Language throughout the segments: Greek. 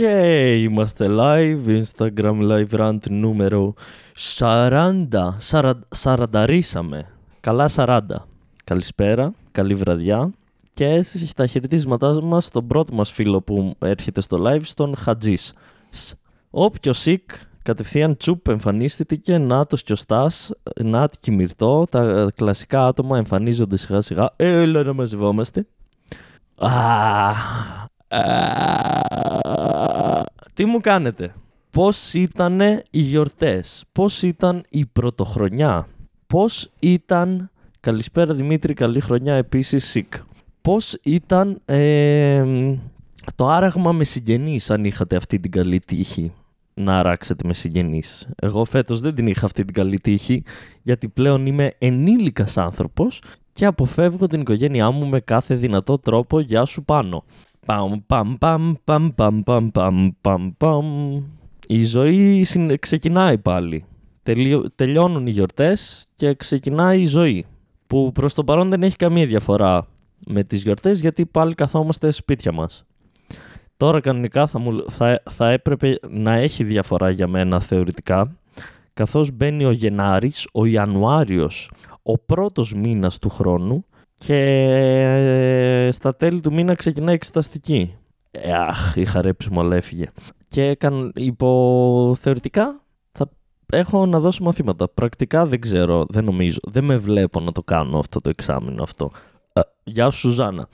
Και είμαστε live, Instagram live rant νούμερο 40. Σαρα, σαρανταρίσαμε. Καλά 40. Καλησπέρα, καλή βραδιά. Και στα χαιρετίσματά μας στον πρώτο μας φίλο που έρχεται στο live, στον Χατζής. Όποιος σικ, κατευθείαν τσουπ εμφανίστηκε, Νάτος και ο Στάς, Νάτ και Μυρτό, τα κλασικά άτομα εμφανίζονται σιγά σιγά. Έλα να μαζευόμαστε. Τι μου κάνετε; Πώς ήταν οι γιορτές; Πώς ήταν η πρωτοχρονιά; Πώς ήταν... Καλησπέρα Δημήτρη, καλή χρονιά επίσης ΣΥΚ. Πώς ήταν το άραγμα με συγγενείς αν είχατε αυτή την καλή τύχη να αράξετε με συγγενείς. Εγώ φέτος δεν την είχα αυτή την καλή τύχη γιατί πλέον είμαι ενήλικας άνθρωπος και αποφεύγω την οικογένειά μου με κάθε δυνατό τρόπο για σου πάνω. Παμ, παμ, παμ, παμ, παμ, παμ, παμ, παμ, παμ. Η ζωή ξεκινάει πάλι. Τελειώνουν οι γιορτές και ξεκινάει η ζωή. Που προς το παρόν δεν έχει καμία διαφορά με τις γιορτές γιατί πάλι καθόμαστε σπίτια μας. Τώρα κανονικά θα, μου, θα, θα έπρεπε να έχει διαφορά για μένα θεωρητικά καθώς μπαίνει ο Γενάρης, ο Ιανουάριος, ο πρώτος μήνας του χρόνου και ε, στα τέλη του μήνα ξεκινάει εξεταστική. Ε, αχ, είχα ρέψιμο, αλλά έφυγε. Και έκανε υποθεωρητικά θα έχω να δώσω μαθήματα. Πρακτικά δεν ξέρω, δεν νομίζω. Δεν με βλέπω να το κάνω αυτό το εξάμεινο αυτό. Ε, γεια σου Σουζάνα.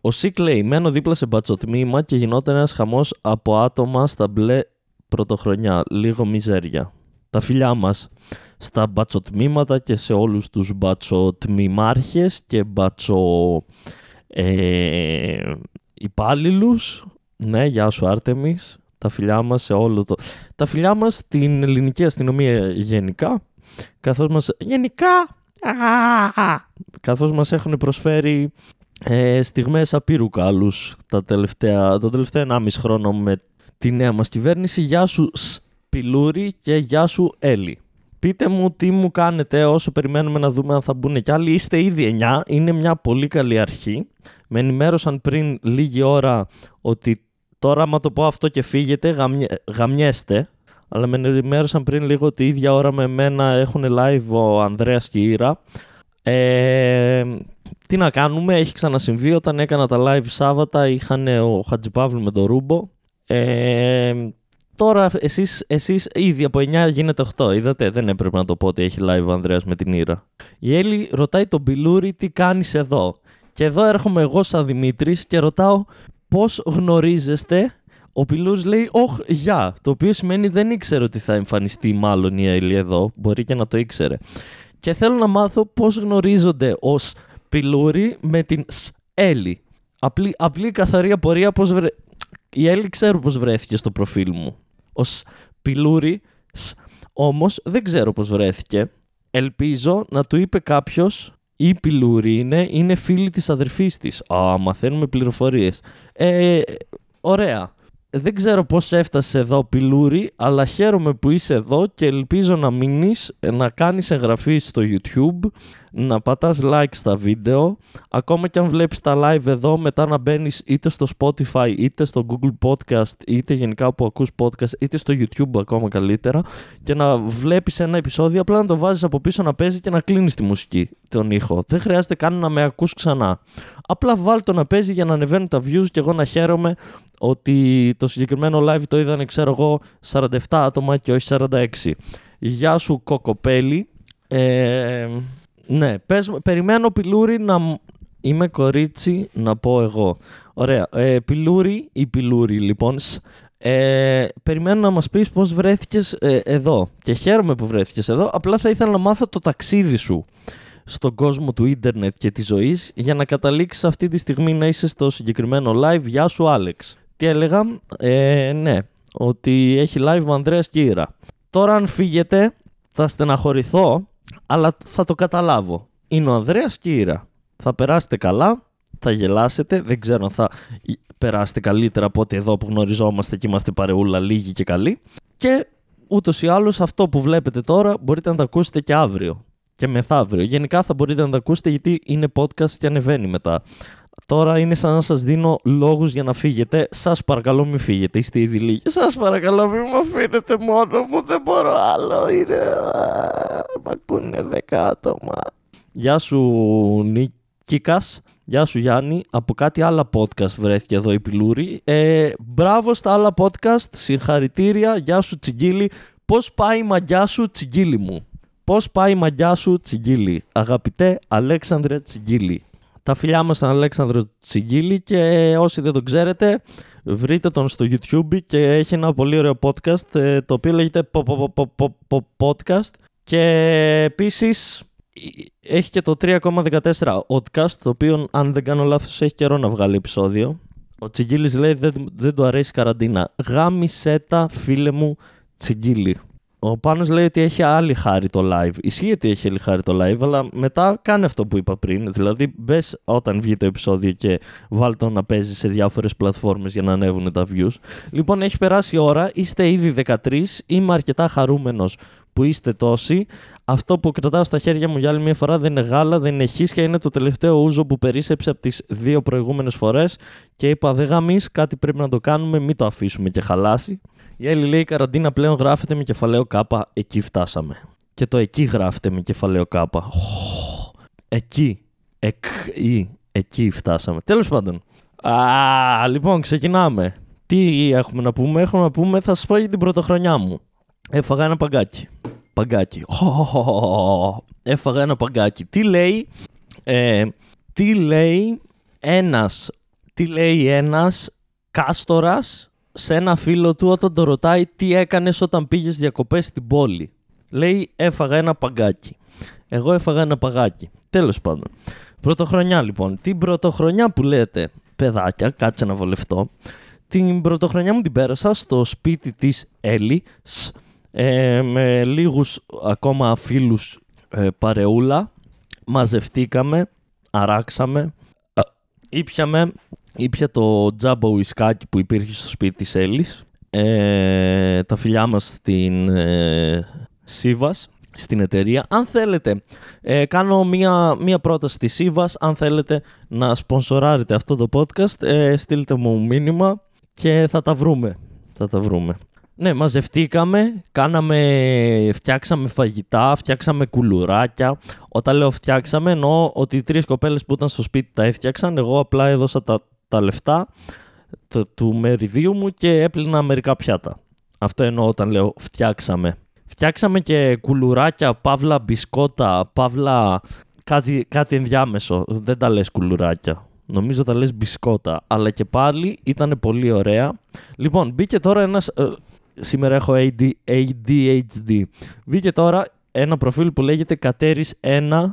Ο Σικ λέει, μένω δίπλα σε μπατσοτμήμα και γινόταν ένας χαμός από άτομα στα μπλε πρωτοχρονιά. Λίγο μιζέρια. Τα φιλιά μας στα μπατσοτμήματα και σε όλους τους μπατσοτμημάρχες και μπατσο ε, υπάλληλους. Ναι, γεια σου Άρτεμις. Τα φιλιά μας σε όλο το... Τα φιλιά μας στην ελληνική αστυνομία γενικά, καθώς μας... Γενικά! Καθώς μας έχουν προσφέρει ε, στιγμές απείρου κάλους τα τελευταία, το τελευταίο 1,5 χρόνο με τη νέα μας κυβέρνηση. Γεια σου Σπιλούρη και γεια σου Έλλη. Πείτε μου τι μου κάνετε όσο περιμένουμε να δούμε αν θα μπουν κι άλλοι. Είστε ήδη 9, είναι μια πολύ καλή αρχή. Με ενημέρωσαν πριν λίγη ώρα ότι τώρα άμα το πω αυτό και φύγετε γαμιέ, γαμιέστε. Αλλά με ενημέρωσαν πριν λίγο ότι ίδια ώρα με μένα έχουν live ο Ανδρέας και η Ήρα. Ε, τι να κάνουμε, έχει ξανασυμβεί όταν έκανα τα live Σάββατα είχαν ο Χατζιπαύλου με τον Ρούμπο. Ε, Τώρα εσείς, εσείς ήδη από 9 γίνεται 8. Είδατε, δεν έπρεπε να το πω ότι έχει live ο Ανδρέας με την Ήρα. Η Έλλη ρωτάει τον Μπιλούρη τι κάνεις εδώ; Και εδώ έρχομαι εγώ σαν Δημήτρης και ρωτάω πώς γνωρίζεστε; Ο Μπιλούρης λέει «Όχ, γεια», το οποίο σημαίνει δεν ήξερε ότι θα εμφανιστεί μάλλον η Έλλη εδώ. Μπορεί και να το ήξερε. Και θέλω να μάθω πώς γνωρίζονται ως Πιλούρη με την Έλλη; Απλή, απλή καθαρή απορία πώς βρε... Η Έλλη ξέρω πώς βρέθηκε στο προφίλ μου ως πιλούρι, όμως δεν ξέρω πώς βρέθηκε. Ελπίζω να του είπε κάποιος η πιλούρι είναι, είναι φίλη της αδερφής της. Α, μαθαίνουμε πληροφορίες. Ε, ωραία δεν ξέρω πώς έφτασε εδώ πιλούρι, αλλά χαίρομαι που είσαι εδώ και ελπίζω να μείνεις, να κάνεις εγγραφή στο YouTube, να πατάς like στα βίντεο, ακόμα και αν βλέπεις τα live εδώ, μετά να μπαίνεις είτε στο Spotify, είτε στο Google Podcast, είτε γενικά που ακούς podcast, είτε στο YouTube ακόμα καλύτερα, και να βλέπεις ένα επεισόδιο, απλά να το βάζεις από πίσω να παίζει και να κλείνεις τη μουσική, τον ήχο. Δεν χρειάζεται καν να με ακούς ξανά. Απλά βάλ το να παίζει για να ανεβαίνουν τα views και εγώ να χαίρομαι ότι το συγκεκριμένο live το είδανε, ξέρω εγώ, 47 άτομα και όχι 46. Γεια σου κοκοπέλη. Ε, ναι, πες, περιμένω πιλούρι να... Είμαι κορίτσι να πω εγώ. Ωραία. Ε, πιλούρι ή πιλούρι λοιπόν. Ε, περιμένω να μας πεις πώς βρέθηκες ε, εδώ. Και χαίρομαι που βρέθηκες εδώ. Απλά θα ήθελα να μάθω το ταξίδι σου στον κόσμο του ίντερνετ και της ζωής για να καταλήξεις αυτή τη στιγμή να είσαι στο συγκεκριμένο live. Γεια σου Άλεξ. Τι έλεγα, ε, ναι, ότι έχει live ο Ανδρέας Κύρα. Τώρα αν φύγετε θα στεναχωρηθώ, αλλά θα το καταλάβω. Είναι ο Ανδρέας Κύρα. Θα περάσετε καλά, θα γελάσετε, δεν ξέρω αν θα περάσετε καλύτερα από ότι εδώ που γνωριζόμαστε και είμαστε παρεούλα λίγοι και καλοί. Και ούτως ή άλλως αυτό που βλέπετε τώρα μπορείτε να το ακούσετε και αύριο και μεθαύριο. Γενικά θα μπορείτε να το ακούσετε γιατί είναι podcast και ανεβαίνει μετά τώρα είναι σαν να σας δίνω λόγους για να φύγετε. Σας παρακαλώ μην φύγετε, είστε ήδη λίγοι. Σας παρακαλώ μην με αφήνετε μόνο μου, δεν μπορώ άλλο. Είναι... Μ' ακούνε δέκα άτομα. Γεια σου Νίκικας. Γεια σου Γιάννη. Από κάτι άλλα podcast βρέθηκε εδώ η Πιλούρη. Ε, μπράβο στα άλλα podcast. Συγχαρητήρια. Γεια σου Τσιγκίλη. Πώς πάει η μαγιά σου Τσιγκίλη μου; Πώς πάει η μαγιά σου Τσιγκίλη; Αγαπητέ Αλέξανδρε Τσιγκίλη. Τα φιλιά μας στον Αλέξανδρο Τσιγκίλη και όσοι δεν τον ξέρετε βρείτε τον στο YouTube και έχει ένα πολύ ωραίο podcast ε, το οποίο λέγεται podcast και επίσης έχει και το 3,14 podcast το οποίο αν δεν κάνω λάθος έχει καιρό να βγάλει επεισόδιο. Ο Τσιγκίλης λέει δεν, δεν του αρέσει η καραντίνα. Γάμισε τα φίλε μου Τσιγκίλη. Ο Πάνος λέει ότι έχει άλλη χάρη το live. Ισχύει ότι έχει άλλη χάρη το live, αλλά μετά κάνει αυτό που είπα πριν. Δηλαδή, μπες όταν βγει το επεισόδιο και βάλ το να παίζεις σε διάφορες πλατφόρμες για να ανέβουν τα views. Λοιπόν, έχει περάσει η ώρα, είστε ήδη 13. Είμαι αρκετά χαρούμενος που είστε τόσοι. Αυτό που κρατάω στα χέρια μου για άλλη μια φορά δεν είναι γάλα, δεν είναι χίσια, είναι το τελευταίο ούζο που περίσεψε από τις δύο προηγούμενες φορές και είπα: Δεν γαμείς, κάτι πρέπει να το κάνουμε, μην το αφήσουμε και χαλάσει. Η Έλλη λέει: Η καραντίνα πλέον γράφεται με κεφαλαίο κάπα. Εκεί φτάσαμε. Και το εκεί γράφεται με κεφαλαίο κάπα. Εκεί. Εκ, εκεί φτάσαμε. Τέλος πάντων. Α, λοιπόν, ξεκινάμε. Τι έχουμε να πούμε, έχουμε να πούμε, θα σας πω για την πρωτοχρονιά μου. Έφαγα ένα παγκάκι. Παγκάκι. Έφαγα ένα παγκάκι. Τι λέει, ε, τι λέει ένας, τι λέει ένας κάστορας σε ένα φίλο του όταν το ρωτάει τι έκανες όταν πήγες διακοπές στην πόλη. Λέει έφαγα ένα παγκάκι. Εγώ έφαγα ένα παγάκι. Τέλος πάντων. Πρωτοχρονιά λοιπόν. Την πρωτοχρονιά που λέτε παιδάκια, κάτσε να βολευτώ. Την πρωτοχρονιά μου την πέρασα στο σπίτι της Έλλης ε, με λίγους ακόμα φίλους ε, παρεούλα. Μαζευτήκαμε, αράξαμε, ήπιαμε Ήπια το τζάμπο ουισκάκι που υπήρχε στο σπίτι της Έλλης. Ε, τα φιλιά μας στην ε, Σίβας, στην εταιρεία. Αν θέλετε, ε, κάνω μία, μία πρόταση στη Σίβας. Αν θέλετε να σπονσοράρετε αυτό το podcast, ε, στείλτε μου μήνυμα και θα τα βρούμε. Θα τα βρούμε. Ναι, μαζευτήκαμε, κάναμε, φτιάξαμε φαγητά, φτιάξαμε κουλουράκια. Όταν λέω φτιάξαμε, εννοώ ότι οι τρεις κοπέλες που ήταν στο σπίτι τα έφτιαξαν. Εγώ απλά έδωσα τα τα λεφτά του μεριδίου μου και έπλυνα μερικά πιάτα. Αυτό εννοώ όταν λέω φτιάξαμε. Φτιάξαμε και κουλουράκια, παύλα μπισκότα, παύλα κάτι, κάτι ενδιάμεσο. Δεν τα λες κουλουράκια. Νομίζω τα λες μπισκότα. Αλλά και πάλι ήταν πολύ ωραία. Λοιπόν, μπήκε τώρα ένας... Ε, σήμερα έχω AD, ADHD. Μπήκε τώρα ένα προφίλ που λέγεται Κατέρης 1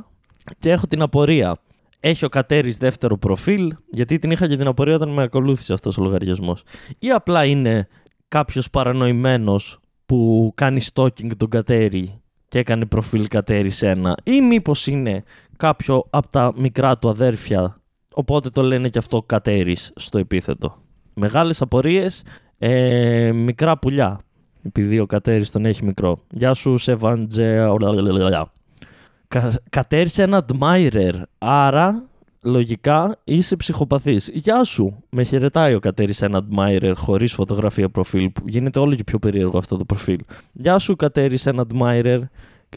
και έχω την απορία. Έχει ο Κατέρης δεύτερο προφίλ, γιατί την είχα και την απορία όταν με ακολούθησε αυτός ο λογαριασμός. Ή απλά είναι κάποιος παρανοημένος που κάνει stalking τον Κατέρη και έκανε προφίλ Κατέρη ένα ή μήπως είναι κάποιο από τα μικρά του αδέρφια οπότε το λένε και αυτό Κατέρης στο επίθετο. Μεγάλες απορίες, ε, μικρά πουλιά επειδή ο Κατέρης τον έχει μικρό. Γεια σου Σεβαντζε κατέρισε ένα admirer. Άρα, λογικά, είσαι ψυχοπαθής. Γεια σου! Με χαιρετάει ο κατέρισε ένα admirer χωρίς φωτογραφία προφίλ. Που γίνεται όλο και πιο περίεργο αυτό το προφίλ. Γεια σου, κατέρισε ένα admirer.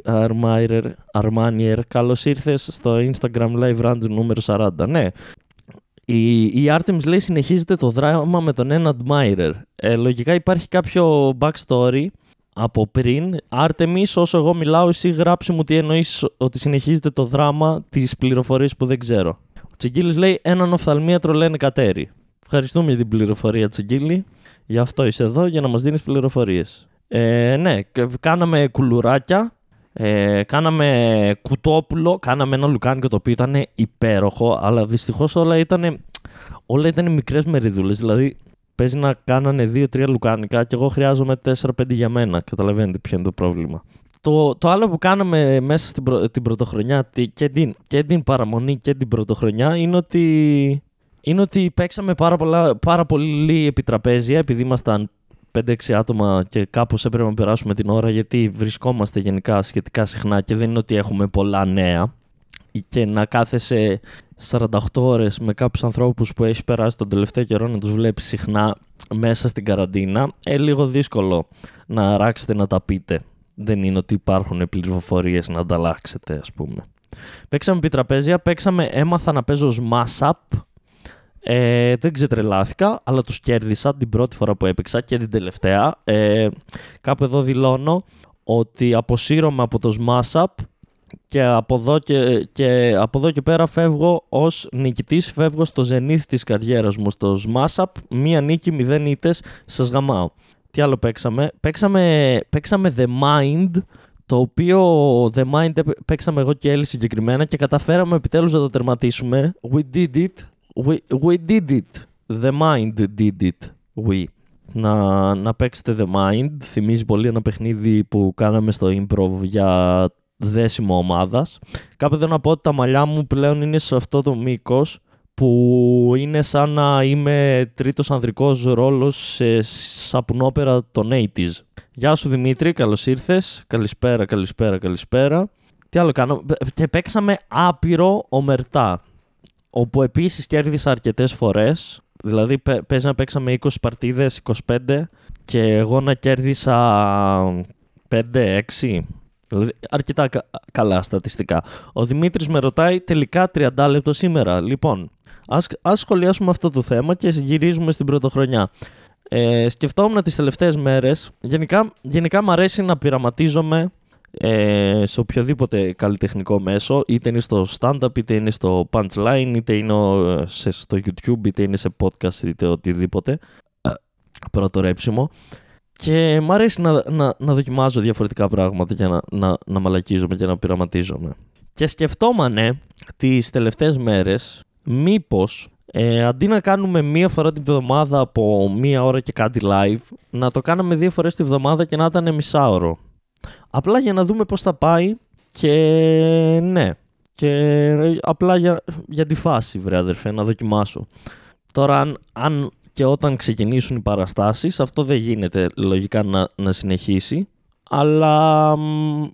Armirer, Armanier, καλώς ήρθες στο Instagram Live Random νούμερο 40. Ναι, η, η Artemis λέει συνεχίζεται το δράμα με τον ένα admirer. Ε, λογικά υπάρχει κάποιο backstory από πριν. Άρτεμι, όσο εγώ μιλάω, εσύ γράψει μου τι εννοείς ότι συνεχίζεται το δράμα της πληροφορίας που δεν ξέρω. Ο Τσιγκίλης λέει: Έναν οφθαλμίατρο λένε κατέρι. Ευχαριστούμε για την πληροφορία, Τσιγκίλη. Γι' αυτό είσαι εδώ για να μας δίνεις πληροφορίες. Ε, ναι, κάναμε κουλουράκια. Ε, κάναμε κουτόπουλο, κάναμε ένα λουκάνικο το οποίο ήταν υπέροχο, αλλά δυστυχώς όλα ήταν, όλα ήταν μικρές μεριδούλες. Δηλαδή, παίζει να κάνανε δύο-τρία λουκάνικα και εγώ χρειάζομαι 4-5 για μένα. Καταλαβαίνετε ποιο είναι το πρόβλημα. Το, το άλλο που κάναμε μέσα στην την πρωτοχρονιά και την, και την παραμονή και την πρωτοχρονιά είναι ότι, είναι ότι παίξαμε πάρα, πολλά, πάρα πολύ επιτραπέζια επειδή ήμασταν 5-6 άτομα και κάπως έπρεπε να περάσουμε την ώρα γιατί βρισκόμαστε γενικά σχετικά συχνά και δεν είναι ότι έχουμε πολλά νέα και να κάθεσαι 48 ώρες με κάποιους ανθρώπους που έχει περάσει τον τελευταίο καιρό να τους βλέπεις συχνά μέσα στην καραντίνα, ε, λίγο δύσκολο να αράξετε να τα πείτε. Δεν είναι ότι υπάρχουν πληροφορίες να ανταλλάξετε, ας πούμε. Παίξαμε επιτραπέζια, παίξαμε, έμαθα να παίζω smash-up. Ε, δεν ξετρελάθηκα, αλλά τους κέρδισα την πρώτη φορά που έπαιξα και την τελευταία. Ε, κάπου εδώ δηλώνω ότι αποσύρωμαι από το smash-up και από εδώ και, και, από εδώ και πέρα φεύγω ως νικητής, φεύγω στο ζενήθ της καριέρας μου στο Smash Up, μία νίκη, μηδέν ήττες, σας γαμάω. Τι άλλο παίξαμε, παίξαμε, παίξαμε The Mind, το οποίο The Mind παίξαμε εγώ και Έλλη συγκεκριμένα και καταφέραμε επιτέλους να το τερματίσουμε. We did it, we, we did it, The Mind did it, we. Να, να παίξετε The Mind, θυμίζει πολύ ένα παιχνίδι που κάναμε στο improv για δέσιμο ομάδας. Κάπου εδώ να πω ότι τα μαλλιά μου πλέον είναι σε αυτό το μήκος που είναι σαν να είμαι τρίτος ανδρικός ρόλος σε σαπουνόπερα των 80's. Γεια σου Δημήτρη, καλώς ήρθες. Καλησπέρα, καλησπέρα, καλησπέρα. Τι άλλο κάνω; Και παίξαμε άπειρο ομερτά. Όπου επίσης κέρδισα αρκετές φορές. Δηλαδή παίζαμε, παίξαμε 20 παρτίδες, 25 και εγώ να κέρδισα 5-6 Δηλαδή, αρκετά καλά στατιστικά. Ο Δημήτρης με ρωτάει τελικά 30 λεπτό σήμερα. Λοιπόν, ας, ας σχολιάσουμε αυτό το θέμα και γυρίζουμε στην πρωτοχρονιά. Ε, σκεφτόμουν τις τελευταίες μέρες, γενικά, γενικά μου αρέσει να πειραματίζομαι ε, σε οποιοδήποτε καλλιτεχνικό μέσο, είτε είναι στο stand-up, είτε είναι στο punchline, είτε είναι στο YouTube, είτε είναι σε podcast, είτε οτιδήποτε. Πρώτο ρέψιμο. Και μου αρέσει να, να, να δοκιμάζω διαφορετικά πράγματα για να, να, να μαλακίζομαι και να πειραματίζομαι. Και σκεφτόμανε τις τελευταίες μέρες μήπως ε, αντί να κάνουμε μία φορά την εβδομάδα από μία ώρα και κάτι live, να το κάναμε δύο φορές τη βδομάδα και να ήταν μισάωρο. Απλά για να δούμε πώς θα πάει και ναι. Και απλά για, για τη φάση, βρε αδερφέ, να δοκιμάσω. Τώρα, αν, αν και όταν ξεκινήσουν οι παραστάσεις αυτό δεν γίνεται λογικά να, να συνεχίσει αλλά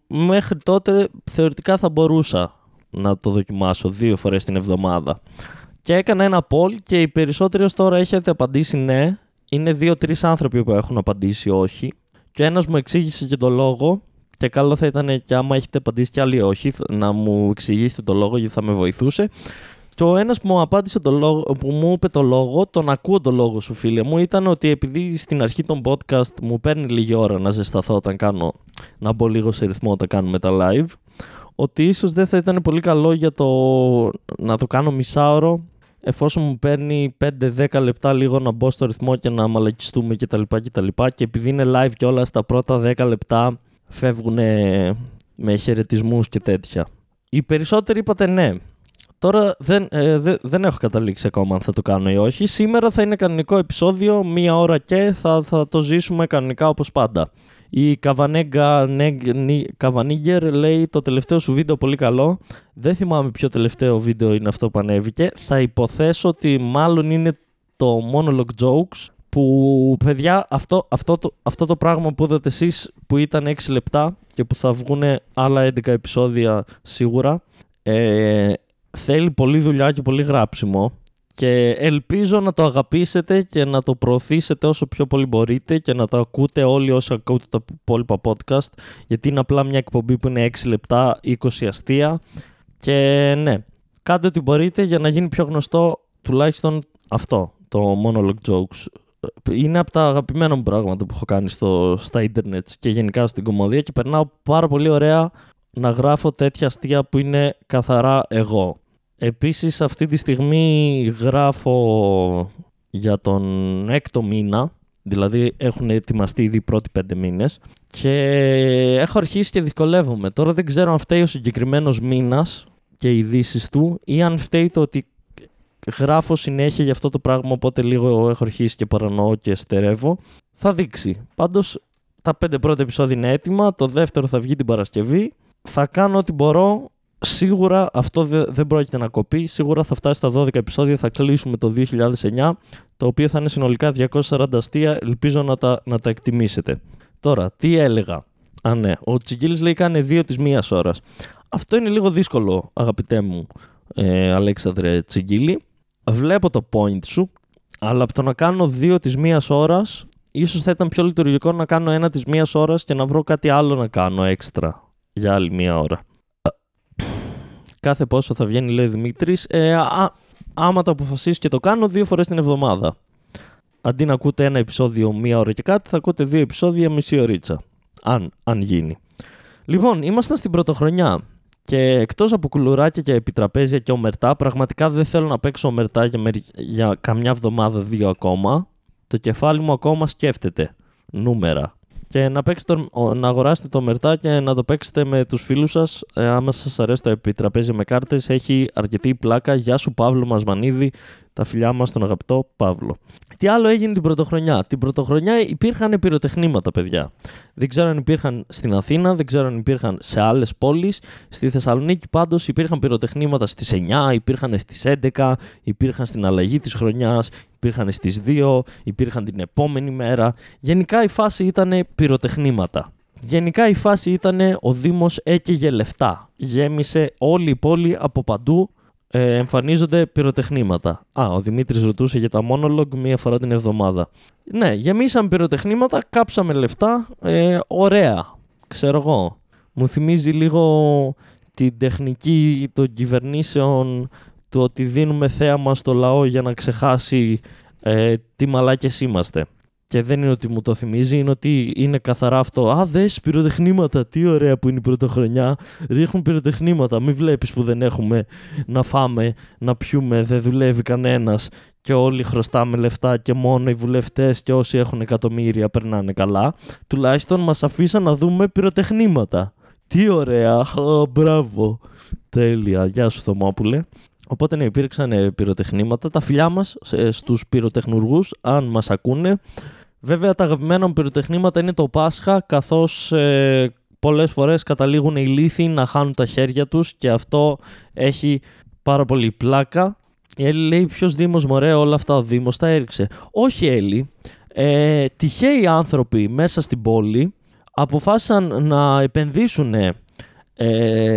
μέχρι τότε θεωρητικά θα μπορούσα να το δοκιμάσω δύο φορές την εβδομάδα. Και έκανα ένα poll και οι περισσότεροι ως τώρα έχετε απαντήσει ναι. Είναι δύο-τρεις άνθρωποι που έχουν απαντήσει όχι. Και ένας μου εξήγησε και το λόγο και καλό θα ήταν και άμα έχετε απαντήσει και άλλοι όχι να μου εξηγήσετε το λόγο γιατί θα με βοηθούσε. Και ο ένας που μου απάντησε το λόγο, που μου είπε το λόγο, τον ακούω το λόγο σου, φίλε μου, ήταν ότι επειδή στην αρχή των podcast μου παίρνει λίγη ώρα να ζεσταθώ όταν κάνω, να μπω λίγο σε ρυθμό όταν κάνουμε τα live, ότι ίσως δεν θα ήταν πολύ καλό για το να το κάνω μισάωρο εφόσον μου παίρνει 5-10 λεπτά λίγο να μπω στο ρυθμό και να μαλακιστούμε κτλ. Και, και επειδή είναι live και όλα στα πρώτα 10 λεπτά φεύγουν με χαιρετισμούς και τέτοια. Οι περισσότεροι είπατε ναι. Τώρα δεν, ε, δεν έχω καταλήξει ακόμα αν θα το κάνω ή όχι. Σήμερα θα είναι κανονικό επεισόδιο, μία ώρα και θα, θα το ζήσουμε κανονικά όπως πάντα. Η Καβανίγκερ λέει το τελευταίο σου βίντεο πολύ καλό. Δεν θυμάμαι ποιο τελευταίο βίντεο είναι αυτό που ανέβηκε. Θα υποθέσω ότι μάλλον είναι το monologue jokes που παιδιά αυτό, αυτό, το, αυτό το πράγμα που είδατε εσείς που ήταν 6 λεπτά και που θα βγουν άλλα 11 επεισόδια σίγουρα ε, θέλει πολλή δουλειά και πολύ γράψιμο και ελπίζω να το αγαπήσετε και να το προωθήσετε όσο πιο πολύ μπορείτε και να το ακούτε όλοι όσοι ακούτε τα υπόλοιπα podcast γιατί είναι απλά μια εκπομπή που είναι 6 λεπτά, 20 αστεία και ναι, κάντε ό,τι μπορείτε για να γίνει πιο γνωστό τουλάχιστον αυτό, το monologue jokes. Είναι από τα αγαπημένα μου πράγματα που έχω κάνει στο, στα ίντερνετ και γενικά στην κομμωδία και περνάω πάρα πολύ ωραία να γράφω τέτοια αστεία που είναι καθαρά εγώ. Επίσης αυτή τη στιγμή γράφω για τον έκτο μήνα, δηλαδή έχουν ετοιμαστεί ήδη οι πρώτοι πέντε μήνες και έχω αρχίσει και δυσκολεύομαι. Τώρα δεν ξέρω αν φταίει ο συγκεκριμένος μήνας και οι ειδήσεις του ή αν φταίει το ότι γράφω συνέχεια για αυτό το πράγμα οπότε λίγο έχω αρχίσει και παρανοώ και στερεύω. Θα δείξει. Πάντως τα πέντε πρώτα επεισόδια είναι έτοιμα, το δεύτερο θα βγει την Παρασκευή. Θα κάνω ό,τι μπορώ Σίγουρα αυτό δεν πρόκειται να κοπεί. Σίγουρα θα φτάσει στα 12 επεισόδια. Θα κλείσουμε το 2009, το οποίο θα είναι συνολικά 240 αστεία. Ελπίζω να τα, να τα εκτιμήσετε. Τώρα, τι έλεγα; Α, ναι. Ο Τσιγκίλης λέει κάνει δύο της μίας ώρας. Αυτό είναι λίγο δύσκολο, αγαπητέ μου. ε, Αλέξανδρε Τσιγκίλη. Βλέπω το point σου, αλλά από το να κάνω δύο της μίας ώρας, ίσως θα ήταν πιο λειτουργικό να κάνω ένα της μίας ώρας και να βρω κάτι άλλο να κάνω έξτρα για άλλη μία ώρα. Κάθε πόσο θα βγαίνει, λέει ο Δημήτρης, ε, α, άμα το αποφασίσω και το κάνω δύο φορές την εβδομάδα. Αντί να ακούτε ένα επεισόδιο μία ώρα και κάτι, θα ακούτε δύο επεισόδια μισή ωρίτσα. Αν, αν γίνει. Λοιπόν, ήμασταν στην πρωτοχρονιά. Και εκτός από κουλουράκια και επιτραπέζια και ομερτά, πραγματικά δεν θέλω να παίξω ομερτά για, για καμιά εβδομάδα, δύο ακόμα. Το κεφάλι μου ακόμα σκέφτεται. Νούμερα. Και να, παίξετε, να αγοράσετε το μερτά και να το παίξετε με τους φίλους σας. Ε, άμα σας αρέσει το επιτραπέζι με κάρτες, έχει αρκετή πλάκα. Γεια σου Παύλο Μασμανίδη, τα φιλιά μας τον αγαπητό Παύλο. Τι άλλο έγινε την πρωτοχρονιά; Την πρωτοχρονιά υπήρχαν πυροτεχνήματα, παιδιά. Δεν ξέρω αν υπήρχαν στην Αθήνα, δεν ξέρω αν υπήρχαν σε άλλες πόλεις. Στη Θεσσαλονίκη πάντως υπήρχαν πυροτεχνήματα στις 9, υπήρχαν στις 11, υπήρχαν στην αλλαγή της χρονιάς, υπήρχαν στις 2, υπήρχαν την επόμενη μέρα. Γενικά η φάση ήταν πυροτεχνήματα. Γενικά η φάση ήταν ο Δήμος έκαιγε λεφτά. Γέμισε όλη η πόλη από παντού ε, εμφανίζονται πυροτεχνήματα. Α, ο Δημήτρης ρωτούσε για τα monologue μία φορά την εβδομάδα. Ναι, γεμίσαμε πυροτεχνήματα, κάψαμε λεφτά, ε, ωραία, ξέρω εγώ. Μου θυμίζει λίγο την τεχνική των κυβερνήσεων του ότι δίνουμε θέαμα στο λαό για να ξεχάσει ε, τι μαλάκες είμαστε. Και δεν είναι ότι μου το θυμίζει, είναι ότι είναι καθαρά αυτό. Α, δες πυροτεχνήματα. Τι ωραία που είναι η πρωτοχρονιά. Ρίχνουν πυροτεχνήματα. Μην βλέπεις που δεν έχουμε να φάμε, να πιούμε, δεν δουλεύει κανένας. Και όλοι χρωστάμε λεφτά και μόνο οι βουλευτές και όσοι έχουν εκατομμύρια περνάνε καλά. Τουλάχιστον μας αφήσαν να δούμε πυροτεχνήματα. Τι ωραία. Α, μπράβο. Τέλεια. Γεια σου, Θωμόπουλε. Οπότε ναι, υπήρξαν πυροτεχνήματα. Τα φιλιά μας στους πυροτεχνουργούς, αν μας ακούνε, Βέβαια τα αγαπημένα μου πυροτεχνήματα είναι το Πάσχα, καθώς ε, πολλές φορές καταλήγουν οι λύθοι να χάνουν τα χέρια τους και αυτό έχει πάρα πολύ πλάκα. Η Έλλη λέει ποιος Δήμος μωρέ όλα αυτά ο Δήμος τα έριξε. Όχι Έλλη, ε, τυχαίοι άνθρωποι μέσα στην πόλη αποφάσισαν να επενδύσουν ε,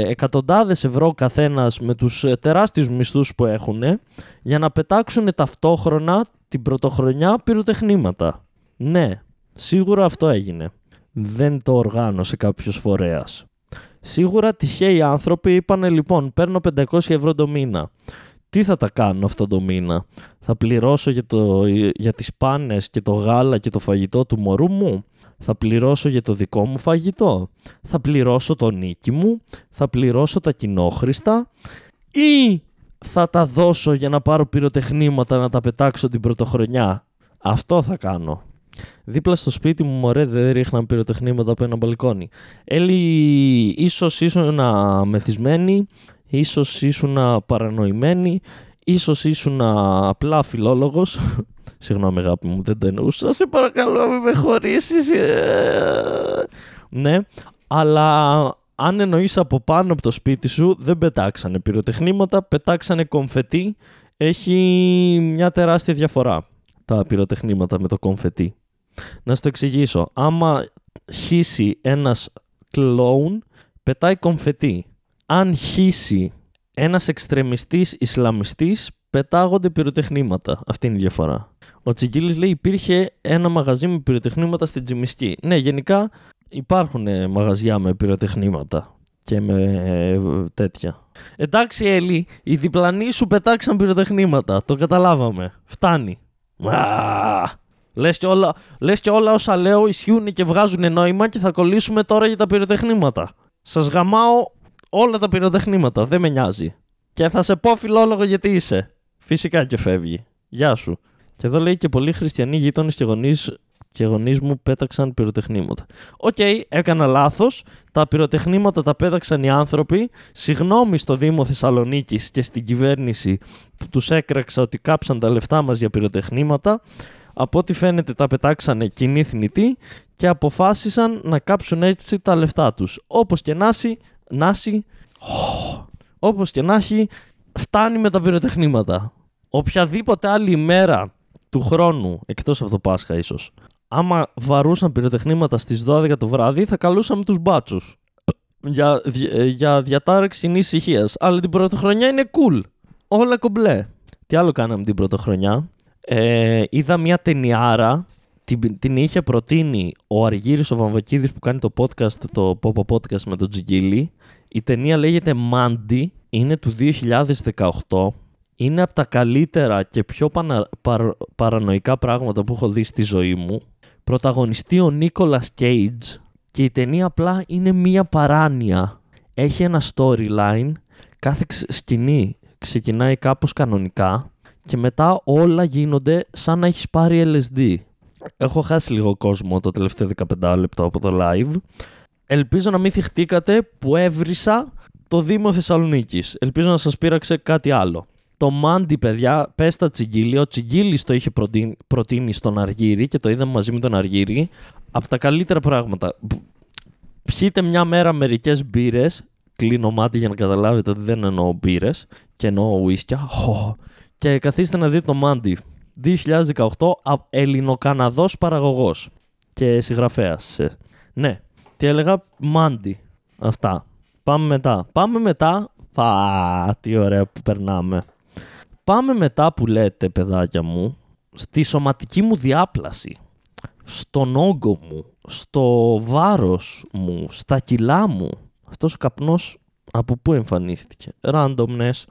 εκατοντάδες ευρώ καθένας με τους τεράστιους μισθούς που έχουν για να πετάξουν ταυτόχρονα την πρωτοχρονιά πυροτεχνήματα. Ναι, σίγουρα αυτό έγινε. Δεν το οργάνωσε κάποιος φορέας. Σίγουρα τυχαίοι άνθρωποι είπανε λοιπόν παίρνω 500 ευρώ το μήνα. Τι θα τα κάνω αυτό το μήνα; Θα πληρώσω για, το, για τις πάνες και το γάλα και το φαγητό του μωρού μου; Θα πληρώσω για το δικό μου φαγητό; Θα πληρώσω το νίκη μου; Θα πληρώσω τα κοινόχρηστα; Ή θα τα δώσω για να πάρω πυροτεχνήματα να τα πετάξω την πρωτοχρονιά; Αυτό θα κάνω. Δίπλα στο σπίτι μου, μωρέ, δεν ρίχναν πυροτεχνήματα από ένα μπαλκόνι. Έλλη, ίσως ήσουν μεθυσμένοι, ίσως ήσουν παρανοημένοι, ίσως ήσουν απλά φιλόλογος. Συγγνώμη αγάπη μου, δεν το εννοούσα. Σε παρακαλώ, μην με χωρίσεις. Ε. ναι, αλλά αν εννοείς από πάνω από το σπίτι σου, δεν πετάξανε πυροτεχνήματα, πετάξανε κομφετί. Έχει μια τεράστια διαφορά τα πυροτεχνήματα με το κομφετί. Να σου το εξηγήσω. Άμα χύσει ένας κλόουν, πετάει κομφετί. Αν χύσει ένας εξτρεμιστής Ισλαμιστής, πετάγονται πυροτεχνήματα. Αυτή είναι η διαφορά. Ο Τσιγκίλης λέει υπήρχε ένα μαγαζί με πυροτεχνήματα στην Τζιμισκή. Ναι, γενικά υπάρχουν ε, μαγαζιά με πυροτεχνήματα και με ε, τέτοια. Εντάξει Έλλη, οι διπλανοί σου πετάξαν πυροτεχνήματα. Το καταλάβαμε. Φτάνει. Λες και, όλα, λες και όλα όσα λέω ισχύουν και βγάζουν νόημα και θα κολλήσουμε τώρα για τα πυροτεχνήματα. Σας γαμάω όλα τα πυροτεχνήματα, δεν με νοιάζει. Και θα σε πω φιλόλογο γιατί είσαι. Φυσικά και φεύγει. Γεια σου. Και εδώ λέει και πολλοί χριστιανοί γείτονες και γονεί και γονείς μου πέταξαν πυροτεχνήματα. Οκ, okay, έκανα λάθος. Τα πυροτεχνήματα τα πέταξαν οι άνθρωποι. Συγγνώμη στο Δήμο Θεσσαλονίκης και στην κυβέρνηση που τους έκραξα ότι κάψαν τα λεφτά μας για πυροτεχνήματα. Από ό,τι φαίνεται τα πετάξανε κοινή θνητή και αποφάσισαν να κάψουν έτσι τα λεφτά τους. Όπως και να έχει, νάση, όπως και να έχει, φτάνει με τα πυροτεχνήματα. Οποιαδήποτε άλλη ημέρα του χρόνου, εκτός από το Πάσχα ίσως, άμα βαρούσαν πυροτεχνήματα στις 12 το βράδυ, θα καλούσαμε τους μπάτσους για, για διατάρξη κοινή ησυχία. Αλλά την πρωτοχρονιά είναι cool. όλα κομπλέ. Τι άλλο κάναμε την πρωτοχρονιά; Ε, είδα μια ταινιάρα. Την, την είχε προτείνει ο Αργύρης ο Βαμβακίδης που κάνει το podcast, το Popo Podcast με τον Τζιγκίλη. Η ταινία λέγεται Mandy. Είναι του 2018. Είναι από τα καλύτερα και πιο παρα, παρανοϊκά πράγματα που έχω δει στη ζωή μου. Πρωταγωνιστεί ο Νίκολας Cage και η ταινία απλά είναι μία παράνοια. Έχει ένα storyline, κάθε σκηνή ξεκινάει κάπως κανονικά και μετά όλα γίνονται σαν να έχεις πάρει LSD. Έχω χάσει λίγο κόσμο το τελευταίο 15 λεπτό από το live. Ελπίζω να μην θυχτήκατε που έβρισα το Δήμο Θεσσαλονίκης. Ελπίζω να σας πείραξε κάτι άλλο. Το Μάντι, παιδιά, πες τα τσιγκίλι. Ο Τσιγκίλη το είχε προτείνει στον Αργύρι και το είδαμε μαζί με τον Αργύρι. Από τα καλύτερα πράγματα. Πιείτε μια μέρα μερικές μπύρες. Κλείνω μάτι για να καταλάβετε ότι δεν εννοώ μπύρες και εννοώ ουίσκια. Και καθίστε να δείτε το Μάντι. 2018 Ελληνοκαναδός παραγωγός και συγγραφέας. Ναι, τι έλεγα, Μάντι. Αυτά. Πάμε μετά. Πάμε μετά. Φα, τι ωραία που περνάμε. Πάμε μετά που λέτε, παιδάκια μου, στη σωματική μου διάπλαση, στον όγκο μου, στο βάρος μου, στα κιλά μου. Αυτός ο καπνός από πού εμφανίστηκε. Randomness.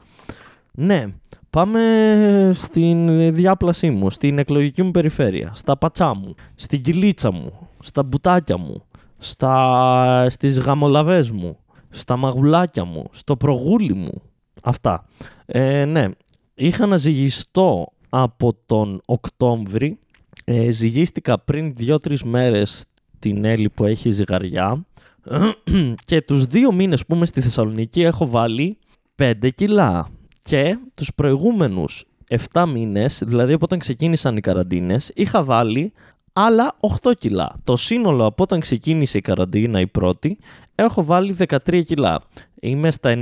Ναι, πάμε στην διάπλασή μου, στην εκλογική μου περιφέρεια, στα πατσά μου, στην κυλίτσα μου, στα μπουτάκια μου, στα... στις γαμολαβές μου, στα μαγουλάκια μου, στο προγούλι μου. Αυτά. Ε, ναι, είχα να ζυγιστώ από τον Οκτώβρη. Ε, ζυγίστηκα πριν δύο-τρεις μέρες την Έλλη που έχει ζυγαριά και τους δύο μήνες που είμαι στη Θεσσαλονίκη έχω βάλει 5 κιλά και τους προηγούμενους 7 μήνες, δηλαδή από όταν ξεκίνησαν οι καραντίνες, είχα βάλει άλλα 8 κιλά. Το σύνολο από όταν ξεκίνησε η καραντίνα η πρώτη, έχω βάλει 13 κιλά. Είμαι στα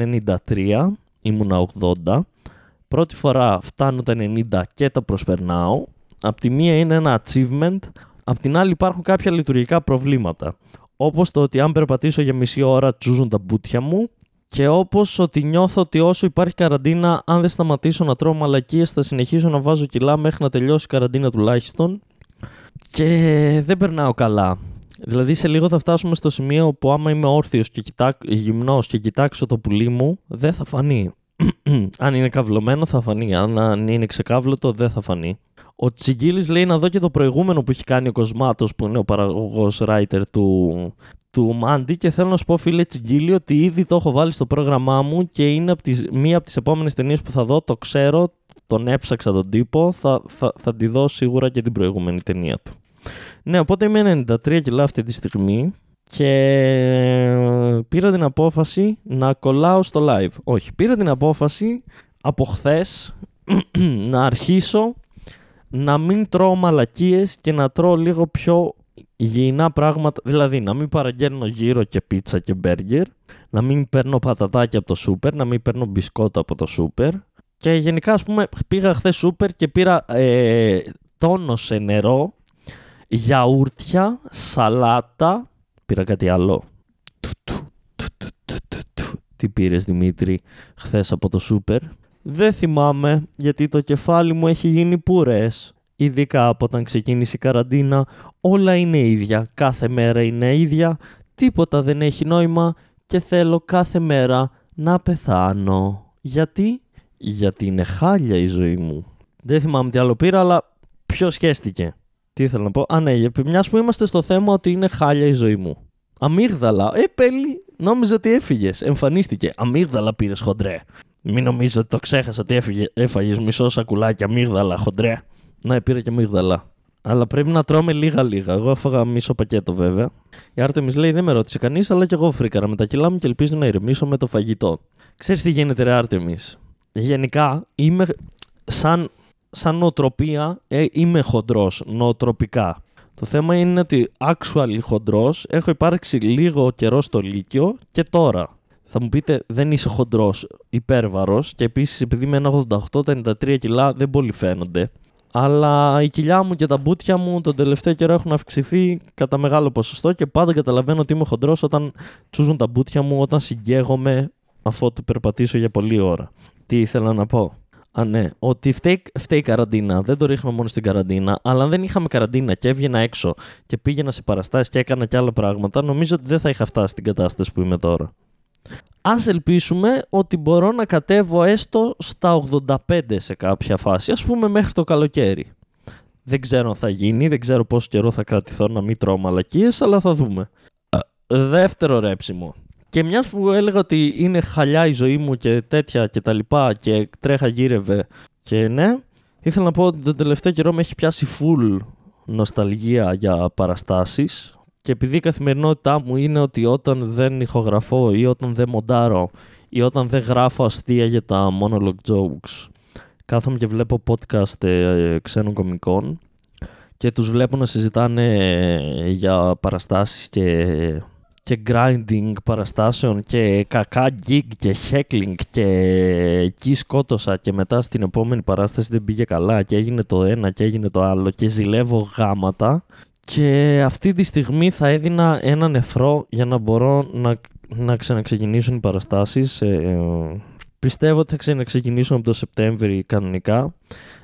93, ήμουνα 80. Πρώτη φορά φτάνω τα 90 και τα προσπερνάω. Απ' τη μία είναι ένα achievement, απ' την άλλη υπάρχουν κάποια λειτουργικά προβλήματα. Όπως το ότι αν περπατήσω για μισή ώρα τσούζουν τα μπουτια μου και όπως ότι νιώθω ότι όσο υπάρχει καραντίνα, αν δεν σταματήσω να τρώω μαλακίες θα συνεχίσω να βάζω κιλά μέχρι να τελειώσει η καραντίνα τουλάχιστον και δεν περνάω καλά. Δηλαδή σε λίγο θα φτάσουμε στο σημείο που άμα είμαι όρθιος και κοιτά... γυμνός και κοιτάξω το πουλί μου, δεν θα φανεί. αν είναι καυλωμένο θα φανεί, αν είναι ξεκάβλωτο δεν θα φανεί. Ο Τσιγκίλης λέει να δω και το προηγούμενο που έχει κάνει ο Κοσμάτος, που είναι ο παραγωγός writer του, του Μάντι. Και θέλω να σου πω, φίλε Τσιγκίλη, ότι ήδη το έχω βάλει στο πρόγραμμά μου και είναι από τις, μία από τις επόμενες ταινίες που θα δω. Το ξέρω, τον έψαξα τον τύπο. Θα, θα, θα τη δω σίγουρα και την προηγούμενη ταινία του. Ναι, οπότε είμαι 93 κιλά αυτή τη στιγμή και πήρα την απόφαση να κολλάω στο live. Όχι, πήρα την απόφαση από χθες να αρχίσω να μην τρώω μαλακίες και να τρώω λίγο πιο υγιεινά πράγματα, δηλαδή να μην παραγγέλνω γύρω και πίτσα και μπέργκερ, να μην παίρνω πατατάκια από το σούπερ, να μην παίρνω μπισκότα από το σούπερ και γενικά ας πούμε πήγα χθες σούπερ και πήρα ε, τόνος σε νερό, γιαούρτια, σαλάτα, πήρα κάτι άλλο. Τι πήρες Δημήτρη χθες από το σούπερ; Δεν θυμάμαι γιατί το κεφάλι μου έχει γίνει πουρές. Ειδικά από όταν ξεκίνησε η καραντίνα όλα είναι ίδια, κάθε μέρα είναι ίδια, τίποτα δεν έχει νόημα και θέλω κάθε μέρα να πεθάνω. Γιατί; Γιατί είναι χάλια η ζωή μου. Δεν θυμάμαι τι άλλο πήρα, αλλά ποιος σχέστηκε. Τι ήθελα να πω; Α, ναι, μιας που είμαστε στο θέμα ότι είναι χάλια η ζωή μου. Αμύγδαλα. Ε, πέλη, νόμιζα ότι έφυγες. Εμφανίστηκε. Αμύγδαλα πήρες χοντρέ. Μην νομίζω ότι το ξέχασα ότι έφαγες μισό σακουλάκι αμύγδαλα χοντρέ. Ναι, πήρα και αμύγδαλα. Αλλά πρέπει να τρώμε λίγα-λίγα. Εγώ έφαγα μισό πακέτο βέβαια. Η Άρτεμις λέει: Δεν με ρώτησε κανείς, αλλά και εγώ φρίκαρα με τα κιλά μου και ελπίζω να ηρεμήσω με το φαγητό. Ξέρεις τι γίνεται, ρε Άρτεμις. Γενικά είμαι σαν, σαν νοοτροπία, ε, είμαι χοντρός νοοτροπικά. Το θέμα είναι ότι actually χοντρός έχω υπάρξει λίγο καιρό στο Λύκειο και τώρα. Θα μου πείτε, δεν είσαι χοντρός, υπέρβαρος και επίσης επειδή με ένα 88, τα 93 κιλά δεν πολύ φαίνονται. Αλλά η κοιλιά μου και τα μπούτια μου τον τελευταίο καιρό έχουν αυξηθεί κατά μεγάλο ποσοστό και πάντα καταλαβαίνω ότι είμαι χοντρός όταν τσούζουν τα μπούτια μου, όταν συγκέγομαι αφού του περπατήσω για πολλή ώρα. Τι ήθελα να πω; Α, ναι. Ότι φταίει, φταίει η καραντίνα. Δεν το ρίχνω μόνο στην καραντίνα. Αλλά αν δεν είχαμε καραντίνα και έβγαινα έξω και πήγαινα σε παραστάσεις και έκανα και άλλα πράγματα, νομίζω ότι δεν θα είχα φτάσει στην κατάσταση που είμαι τώρα. Ας ελπίσουμε ότι μπορώ να κατέβω έστω στα 85 σε κάποια φάση, ας πούμε μέχρι το καλοκαίρι. Δεν ξέρω αν θα γίνει, δεν ξέρω πόσο καιρό θα κρατηθώ να μην τρώω μαλακίες, αλλά θα δούμε. Δεύτερο ρέψιμο. Και μιας που έλεγα ότι είναι χαλιά η ζωή μου και τέτοια και τα λοιπά και τρέχα γύρευε και ναι, ήθελα να πω ότι τον τελευταίο καιρό με έχει πιάσει full νοσταλγία για παραστάσεις και επειδή η καθημερινότητά μου είναι ότι όταν δεν ηχογραφώ ή όταν δεν μοντάρω ή όταν δεν γράφω αστεία για τα monologue jokes κάθομαι και βλέπω podcast ε, ξένων κομικών και τους βλέπω να συζητάνε ε, για παραστάσεις και και grinding παραστάσεων και κακά gig και heckling και εκεί σκότωσα και μετά στην επόμενη παράσταση δεν πήγε καλά και έγινε το ένα και έγινε το άλλο και ζηλεύω γάματα και αυτή τη στιγμή θα έδινα ένα νεφρό για να μπορώ να, να ξαναξεκινήσουν οι παραστάσεις. Ε, ε, πιστεύω ότι θα ξαναξεκινήσουν από το Σεπτέμβρη κανονικά.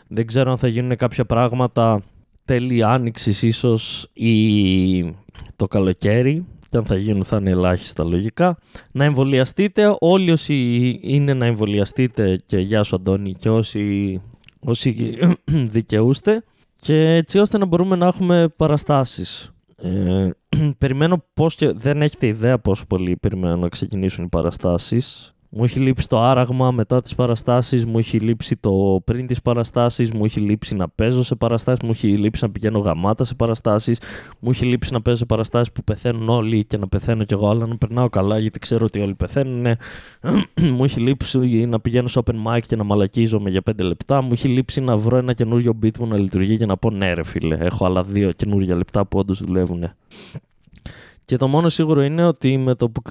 Δεν ξέρω αν θα γίνουν κάποια πράγματα τέλη άνοιξης ίσως ή το καλοκαίρι και αν θα γίνουν θα είναι ελάχιστα λογικά. Να εμβολιαστείτε, όλοι όσοι είναι να εμβολιαστείτε και γεια σου Αντώνη και όσοι, όσοι δικαιούστε και έτσι ώστε να μπορούμε να έχουμε παραστάσεις. Ε, περιμένω πώς και δεν έχετε ιδέα πόσο πολύ περιμένω να ξεκινήσουν οι παραστάσεις. Μου έχει λείψει το άραγμα μετά τις παραστάσεις, μου έχει λείψει το πριν τις παραστάσεις, μου έχει λείψει να παίζω σε παραστάσεις, μου έχει λείψει να πηγαίνω γαμάτα σε παραστάσεις, μου έχει λείψει να παίζω σε παραστάσεις που πεθαίνουν όλοι και να πεθαίνω κι εγώ, αλλά να περνάω καλά γιατί ξέρω ότι όλοι πεθαίνουν. μου έχει λείψει να πηγαίνω σε open mic και να μαλακίζομαι για 5 λεπτά, μου έχει λείψει να βρω ένα καινούριο beat μου να λειτουργεί και να πω ναι ρε φίλε, έχω άλλα δύο καινούργια λεπτά που όντως δουλεύουν. Και το μόνο σίγουρο είναι ότι με το που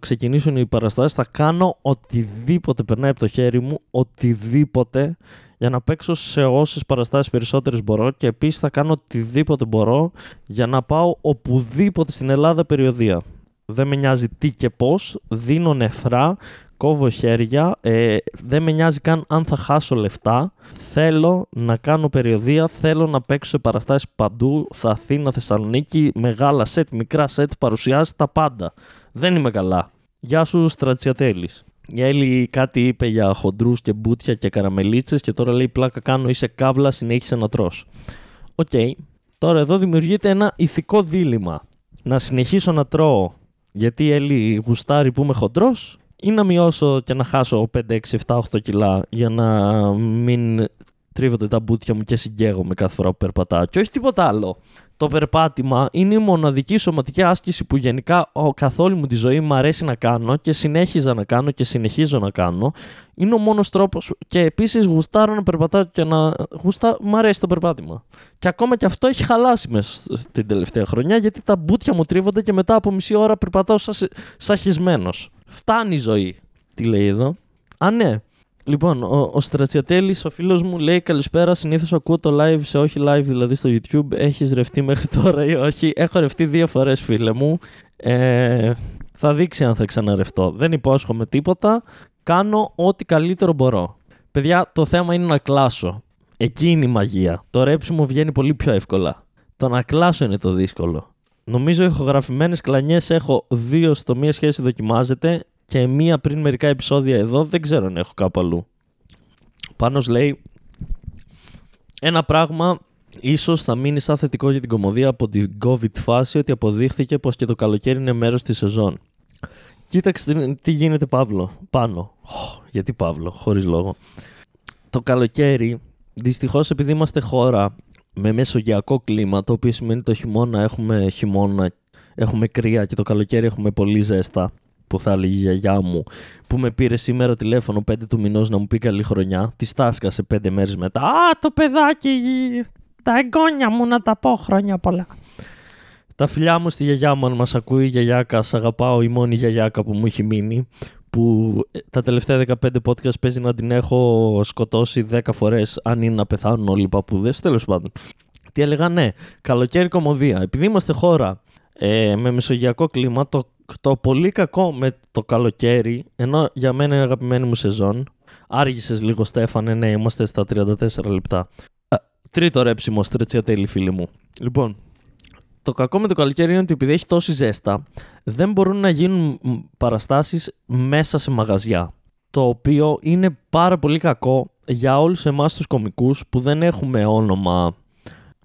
ξεκινήσουν οι παραστάσεις θα κάνω οτιδήποτε περνάει από το χέρι μου, οτιδήποτε για να παίξω σε όσες παραστάσεις περισσότερες μπορώ και επίσης θα κάνω οτιδήποτε μπορώ για να πάω οπουδήποτε στην Ελλάδα περιοδία. Δεν με νοιάζει τι και πώς, δίνω νεφρά, κόβω χέρια, ε, δεν με νοιάζει καν αν θα χάσω λεφτά. Θέλω να κάνω περιοδία, θέλω να παίξω σε παραστάσεις παντού, θα Αθήνα, Θεσσαλονίκη, μεγάλα σετ, μικρά σετ, παρουσιάζει τα πάντα. Δεν είμαι καλά. Γεια σου Στρατσιατέλης. Η Έλλη κάτι είπε για χοντρούς και μπούτια και καραμελίτσες και τώρα λέει πλάκα κάνω είσαι καύλα συνέχισε να τρως. Οκ. Τώρα εδώ δημιουργείται ένα ηθικό δίλημα. Να συνεχίσω να τρώω γιατί η Έλλη γουστάρει που είμαι χοντρός ή να μειώσω και να χάσω 5, 6, 7, 8 κιλά για να μην τρίβονται τα μπούτια μου και συγκαίγομαι κάθε φορά που περπατάω. Και όχι τίποτα άλλο. Το περπάτημα είναι η μοναδική σωματική άσκηση που γενικά ο, καθ' όλη μου τη ζωή μου αρέσει να κάνω και συνέχιζα να κάνω και συνεχίζω να κάνω. Είναι ο μόνος τρόπος. Και επίσης γουστάρω να περπατάω και να. Γουστά... Μ' αρέσει το περπάτημα. Και ακόμα και αυτό έχει χαλάσει μέσα στην τελευταία χρονιά γιατί τα μπούτια μου τρίβονται και μετά από μισή ώρα περπατάω σαχισμένο. Φτάνει η ζωή. Τι λέει εδώ. Α, ναι. Λοιπόν, ο, ο Στρατσιατέλη, ο φίλος μου, λέει καλησπέρα. Συνήθως ακούω το live σε όχι live, δηλαδή στο YouTube. Έχεις ρευτεί μέχρι τώρα ή όχι; Έχω ρευτεί δύο φορές, φίλε μου. Ε, θα δείξει αν θα ξαναρευτώ. Δεν υπόσχομαι τίποτα. Κάνω ό,τι καλύτερο μπορώ. Παιδιά, το θέμα είναι να κλάσω. Εκεί είναι η μαγεία. Το ρέψιμο βγαίνει πολύ πιο εύκολα. Το να κλάσω είναι το δύσκολο. Νομίζω ηχογραφημένες κλανιές έχω δύο στο μία σχέση δοκιμάζεται και μία πριν μερικά επεισόδια εδώ δεν ξέρω αν έχω κάπου αλλού. Πάνος λέει ένα πράγμα ίσως θα μείνει σαν θετικό για την κομμωδία από την COVID φάση ότι αποδείχθηκε πως και το καλοκαίρι είναι μέρος της σεζόν. Κοίταξε τι γίνεται Παύλο, πάνω. γιατί Παύλο, χωρίς λόγο. Το καλοκαίρι, δυστυχώς επειδή είμαστε χώρα με μεσογειακό κλίμα, το οποίο σημαίνει το χειμώνα έχουμε χειμώνα, έχουμε κρύα και το καλοκαίρι έχουμε πολύ ζέστα, που θα έλεγε η γιαγιά μου, που με πήρε σήμερα τηλέφωνο 5 του μηνός να μου πει καλή χρονιά. Τη στάσκασε 5 μέρες μετά. Α, το παιδάκι, τα εγγόνια μου να τα πω χρόνια πολλά. Τα φιλιά μου στη γιαγιά μου, αν μας ακούει η γιαγιάκα, σ' αγαπάω, η μόνη γιαγιάκα που μου έχει μείνει που ε, τα τελευταία 15 podcast παίζει να την έχω σκοτώσει 10 φορές αν είναι να πεθάνουν όλοι οι παππούδες, τέλος πάντων. Τι έλεγα, ναι, καλοκαίρι κομμωδία. Επειδή είμαστε χώρα ε, με μεσογειακό κλίμα, το, το πολύ κακό με το καλοκαίρι, ενώ για μένα είναι αγαπημένη μου σεζόν, Άργησες λίγο, Στέφανε. Ναι, είμαστε στα 34 λεπτά. Τρίτο ρέψιμο, τέλη φίλοι μου. Λοιπόν, το κακό με το καλοκαίρι είναι ότι επειδή έχει τόση ζέστα, δεν μπορούν να γίνουν παραστάσεις μέσα σε μαγαζιά. Το οποίο είναι πάρα πολύ κακό για όλους εμάς τους κομικούς που δεν έχουμε όνομα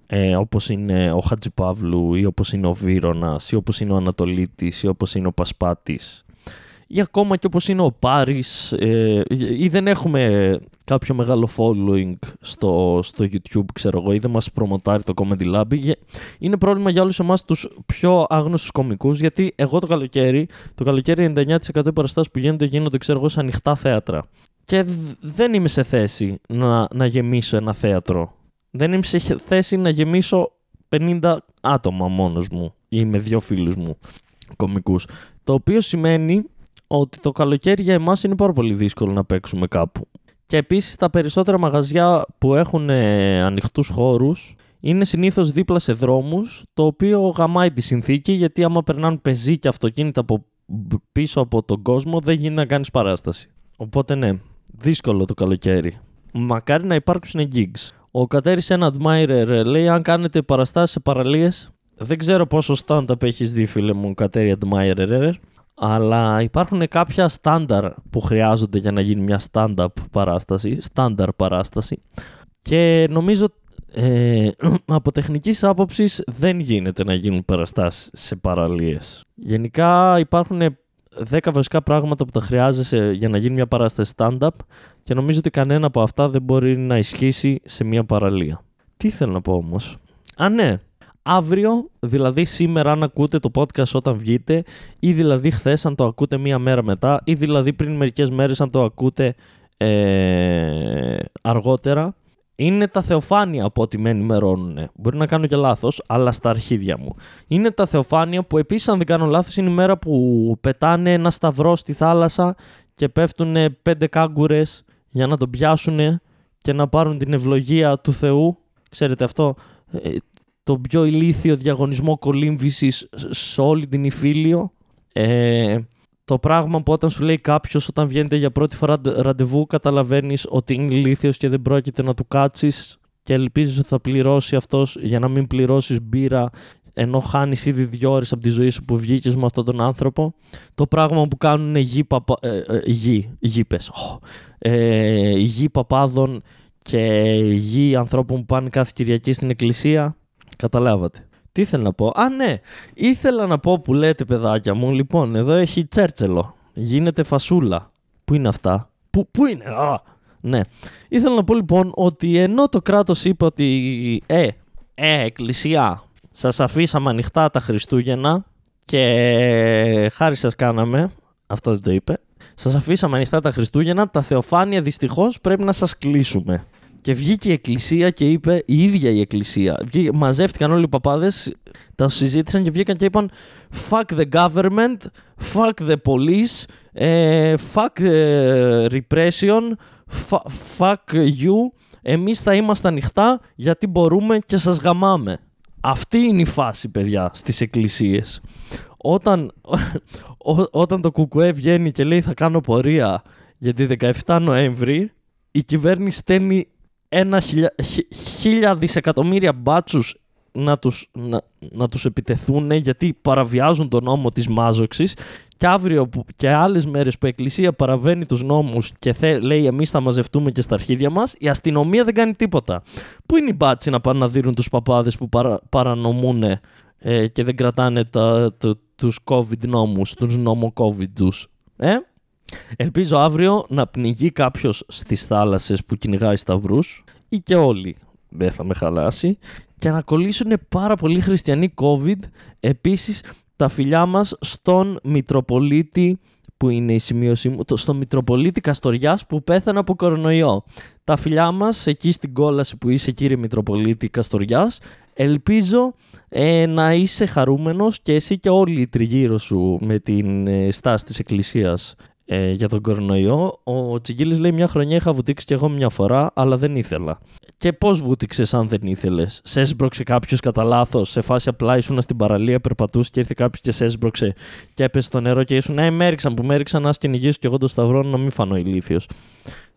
ε, όπως είναι ο Χατζηπαύλου ή όπως είναι ο Βύρονας ή όπως είναι ο Ανατολίτης ή όπως είναι ο Πασπάτης ή ακόμα και όπως είναι ο Πάρης ε, ή δεν έχουμε κάποιο μεγάλο following στο, στο YouTube ξέρω εγώ ή δεν μας προμοτάρει το Comedy Lab είναι πρόβλημα για όλους εμάς τους πιο άγνωστους κομικούς γιατί εγώ το καλοκαίρι το καλοκαίρι 99% οι παραστάσεις που γίνονται γίνονται ξέρω εγώ σε ανοιχτά θέατρα. Και δεν είμαι σε θέση να, να γεμίσω ένα θέατρο. Δεν είμαι σε θέση να γεμίσω 50 άτομα μόνος μου ή με δύο φίλους μου κομικούς. Το οποίο σημαίνει ότι το καλοκαίρι για εμάς είναι πάρα πολύ δύσκολο να παίξουμε κάπου. Και επίσης τα περισσότερα μαγαζιά που έχουν ε, ανοιχτούς χώρους είναι συνήθως δίπλα σε δρόμους, το οποίο γαμάει τη συνθήκη γιατί άμα περνάνε πεζί και αυτοκίνητα από πίσω από τον κόσμο δεν γίνεται να κάνεις παράσταση. Οπότε ναι, δύσκολο το καλοκαίρι. Μακάρι να υπάρξουν gigs. Ο Κατέρης ένα admirer λέει αν κάνετε παραστάσεις σε παραλίες δεν ξέρω πόσο stand-up έχεις δει φίλε μου Κατέρη admirer αλλά υπάρχουν κάποια στάνταρ που χρειάζονται για να γίνει μια stand-up παράσταση, στάνταρ παράσταση και νομίζω ε, από τεχνικής άποψης δεν γίνεται να γίνουν παραστάσεις σε παραλίες. Γενικά υπάρχουν 10 βασικά πράγματα που τα χρειάζεσαι για να γίνει μια παράσταση stand-up και νομίζω ότι κανένα από αυτά δεν μπορεί να ισχύσει σε μια παραλία. Τι θέλω να πω όμως; Α ναι, αύριο, δηλαδή σήμερα αν ακούτε το podcast όταν βγείτε ή δηλαδή χθες αν το ακούτε μία μέρα μετά ή δηλαδή πριν μερικές μέρες αν το ακούτε ε, αργότερα είναι τα θεοφάνεια από ό,τι με ενημερώνουν. Μπορεί να κάνω και λάθος, αλλά στα αρχίδια μου. Είναι τα θεοφάνεια που επίσης αν δεν κάνω λάθος είναι η μέρα που πετάνε ένα σταυρό στη θάλασσα και πέφτουν πέντε κάγκουρες για να τον πιάσουν και να πάρουν την ευλογία του Θεού. Ξέρετε αυτό, ε, το πιο ηλίθιο διαγωνισμό κολύμβησης σε όλη την Ιφίλιο. Ε, το πράγμα που όταν σου λέει κάποιος όταν βγαίνετε για πρώτη φορά ραντεβού καταλαβαίνεις ότι είναι ηλίθιος και δεν πρόκειται να του κάτσεις και ελπίζεις ότι θα πληρώσει αυτός για να μην πληρώσεις μπύρα ενώ χάνεις ήδη δύο ώρες από τη ζωή σου που βγήκες με αυτόν τον άνθρωπο. Το πράγμα που κάνουν γη, παπα... ε, ε, γη, γη πες, ε, γη παπάδων και γη ανθρώπων που πάνε κάθε Κυριακή στην εκκλησία Καταλάβατε. Τι ήθελα να πω; Α, ναι. Ήθελα να πω που λέτε, παιδάκια μου. Λοιπόν, εδώ έχει τσέρτσελο. Γίνεται φασούλα. Πού είναι αυτά; Πού, πού είναι; Α, ναι. Ήθελα να πω λοιπόν ότι ενώ το κράτος είπε ότι ε, ε, εκκλησία, σας αφήσαμε ανοιχτά τα Χριστούγεννα και χάρη σας κάναμε, αυτό δεν το είπε, σας αφήσαμε ανοιχτά τα Χριστούγεννα, τα θεοφάνεια δυστυχώς πρέπει να σας κλείσουμε. Και βγήκε η εκκλησία και είπε, η ίδια η εκκλησία. μαζεύτηκαν όλοι οι παπάδες, τα συζήτησαν και βγήκαν και είπαν Fuck the government, fuck the police, ε, fuck the repression, fuck you. Εμείς θα είμαστε ανοιχτά γιατί μπορούμε και σας γαμάμε. Αυτή είναι η φάση, παιδιά, στις εκκλησίες. Όταν, όταν το κουκουέ βγαίνει και λέει θα κάνω πορεία για τη 17 Νοέμβρη, η κυβέρνηση στέλνει ένα χιλια, χίλια δισεκατομμύρια μπάτσους να τους, να, να τους επιτεθούν γιατί παραβιάζουν τον νόμο της μάζοξης και αύριο που, και άλλες μέρες που η Εκκλησία παραβαίνει τους νόμους και θε, λέει εμείς θα μαζευτούμε και στα αρχίδια μας η αστυνομία δεν κάνει τίποτα. Πού είναι οι μπάτσοι να πάνε να δίνουν τους παπάδες που παρα, παρανομούν ε, και δεν κρατάνε τα, τα, τους COVID νόμους, τους νόμο COVID τους. Ε; Ελπίζω αύριο να πνιγεί κάποιος στις θάλασσες που κυνηγάει σταυρούς ή και όλοι δεν θα με χαλάσει και να κολλήσουν πάρα πολλοί χριστιανοί COVID επίσης τα φιλιά μας στον Μητροπολίτη που είναι η σημείωσή μου, στον Μητροπολίτη Καστοριάς που πέθανε από κορονοϊό. Τα φιλιά μας εκεί στην κόλαση που είσαι κύριε Μητροπολίτη Καστοριάς ελπίζω ε, να είσαι χαρούμενος και εσύ και όλοι οι τριγύρω σου με την ε, στάση της Εκκλησίας ε, για τον κορονοϊό. Ο Τσιγκίλης λέει μια χρονιά είχα βουτήξει κι εγώ μια φορά, αλλά δεν ήθελα. Και πώς βούτυξες αν δεν ήθελες; Σε έσπρωξε κάποιος κατά λάθος, σε φάση απλά ήσουν στην παραλία, περπατούσες και ήρθε κάποιος και σε έσπρωξε και έπεσε στο νερό και ήσουν. Ε, με έριξαν που με έριξαν, να κυνηγήσω κι εγώ το σταυρό να μην φανώ ηλίθιος.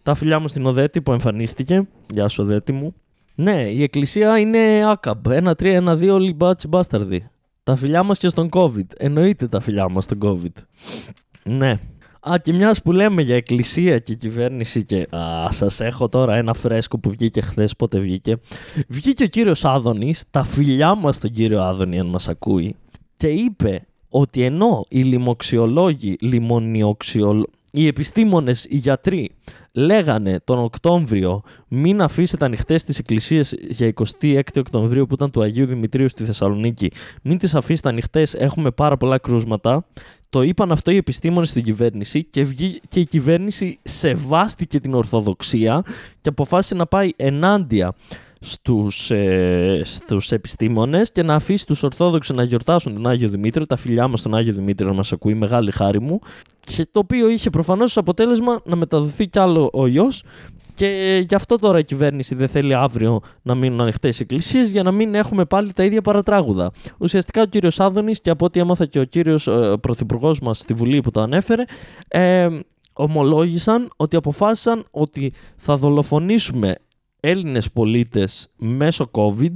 Τα φιλιά μου στην Οδέτη που εμφανίστηκε. Γεια σου, Οδέτη μου. Ναι, η εκκλησία είναι άκαμπ. Ένα, τρία, ένα, δύο, όλοι μπάτσι μπάσταρδοι. Τα φιλιά μας και στον COVID. Εννοείται τα φιλιά μας στον COVID. Ναι. Α, και μιας που λέμε για εκκλησία και κυβέρνηση και. Α, σας έχω τώρα ένα φρέσκο που βγήκε χθες. Πότε βγήκε. Βγήκε ο κύριος Άδωνης, τα φιλιά μας στον κύριο Άδωνη, αν μας ακούει, και είπε ότι ενώ οι λοιμοξιολόγοι, λιμονιοξιολόγοι, οι επιστήμονες, οι γιατροί λέγανε τον Οκτώβριο μην αφήσετε ανοιχτές τις εκκλησίες για 26 Οκτωβρίου που ήταν του Αγίου Δημητρίου στη Θεσσαλονίκη. Μην τις αφήσετε ανοιχτές, έχουμε πάρα πολλά κρούσματα. Το είπαν αυτό οι επιστήμονες στην κυβέρνηση και, βγή, και η κυβέρνηση σεβάστηκε την Ορθοδοξία και αποφάσισε να πάει ενάντια στους, ε, στους επιστήμονες και να αφήσει τους Ορθόδοξους να γιορτάσουν τον Άγιο Δημήτριο, τα φιλιά μας στον Άγιο Δημήτριο να μας ακούει, μεγάλη χάρη μου. Και το οποίο είχε προφανώς ως αποτέλεσμα να μεταδοθεί κι άλλο ο ιός και γι' αυτό τώρα η κυβέρνηση δεν θέλει αύριο να μείνουν ανοιχτές οι εκκλησίες για να μην έχουμε πάλι τα ίδια παρατράγουδα. Ουσιαστικά ο κύριος Άδωνης και από ό,τι έμαθα και ο κύριος ε, πρωθυπουργός μας στη Βουλή που το ανέφερε, ε, ομολόγησαν ότι αποφάσισαν ότι θα δολοφονήσουμε Έλληνες πολίτες μέσω COVID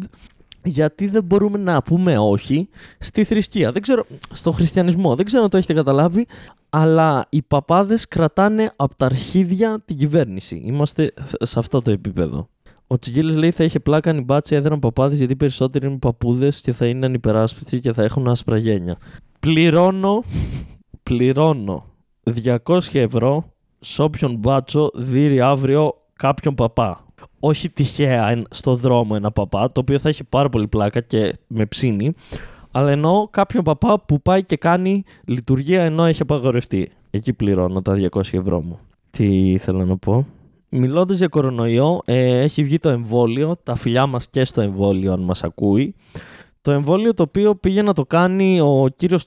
γιατί δεν μπορούμε να πούμε όχι στη θρησκεία. Δεν ξέρω, στο χριστιανισμό. Δεν ξέρω αν το έχετε καταλάβει, αλλά οι παπάδες κρατάνε από τα αρχίδια την κυβέρνηση. Είμαστε σε αυτό το επίπεδο. Ο Τσιγίλης λέει θα είχε πλάκα αν οι μπάτσι έδραν παπάδες γιατί περισσότεροι είναι παππούδες και θα είναι ανυπεράσπιστοι και θα έχουν άσπρα γένια. Πληρώνω, πληρώνω 200 ευρώ σε όποιον μπάτσο δίνει αύριο κάποιον παπά όχι τυχαία στο δρόμο ένα παπά, το οποίο θα έχει πάρα πολύ πλάκα και με ψήνει, αλλά εννοώ κάποιον παπά που πάει και κάνει λειτουργία ενώ έχει απαγορευτεί. Εκεί πληρώνω τα 200 ευρώ μου. Τι ήθελα να πω; Μιλώντας για κορονοϊό, ε, έχει βγει το εμβόλιο, τα φιλιά μας και στο εμβόλιο, αν μας ακούει. Το εμβόλιο το οποίο πήγε να το κάνει ο κύριος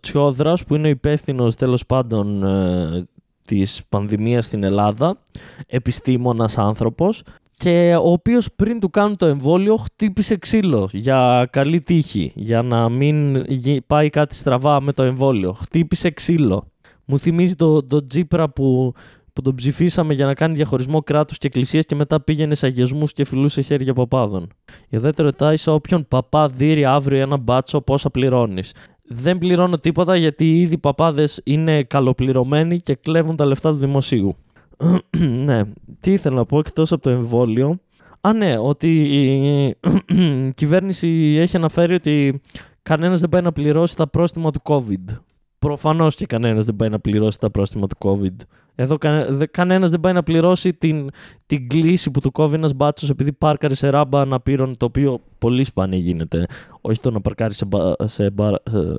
Τσιόδρας που είναι ο υπεύθυνος τέλος πάντων ε, της πανδημίας στην Ελλάδα, επιστήμονας άνθρωπος και ο οποίος πριν του κάνουν το εμβόλιο χτύπησε ξύλο για καλή τύχη, για να μην πάει κάτι στραβά με το εμβόλιο. Χτύπησε ξύλο. Μου θυμίζει το, το Τζίπρα που, που τον ψηφίσαμε για να κάνει διαχωρισμό κράτους και εκκλησίας και μετά πήγαινε σε αγιασμούς και φιλούσε χέρια παπάδων. Η οδέτε ρωτάει σε όποιον παπά δίνει αύριο ένα μπάτσο πόσα πληρώνεις; Δεν πληρώνω τίποτα γιατί ήδη οι παπάδες είναι καλοπληρωμένοι και κλέβουν τα λεφτά του δημοσίου. ναι, τι ήθελα να πω εκτός από το εμβόλιο. Α, ναι, ότι η κυβέρνηση έχει αναφέρει ότι κανένας δεν πάει να πληρώσει τα πρόστιμα του COVID. Προφανώς και κανένας δεν πάει να πληρώσει τα πρόστιμα του COVID. Εδώ κα, κανένας δεν πάει να πληρώσει την, την κλίση που του κόβει ένας μπάτσος επειδή πάρκαρε σε ράμπα αναπήρων, το οποίο πολύ σπάνια γίνεται. Όχι το να παρκάρει σε, σε,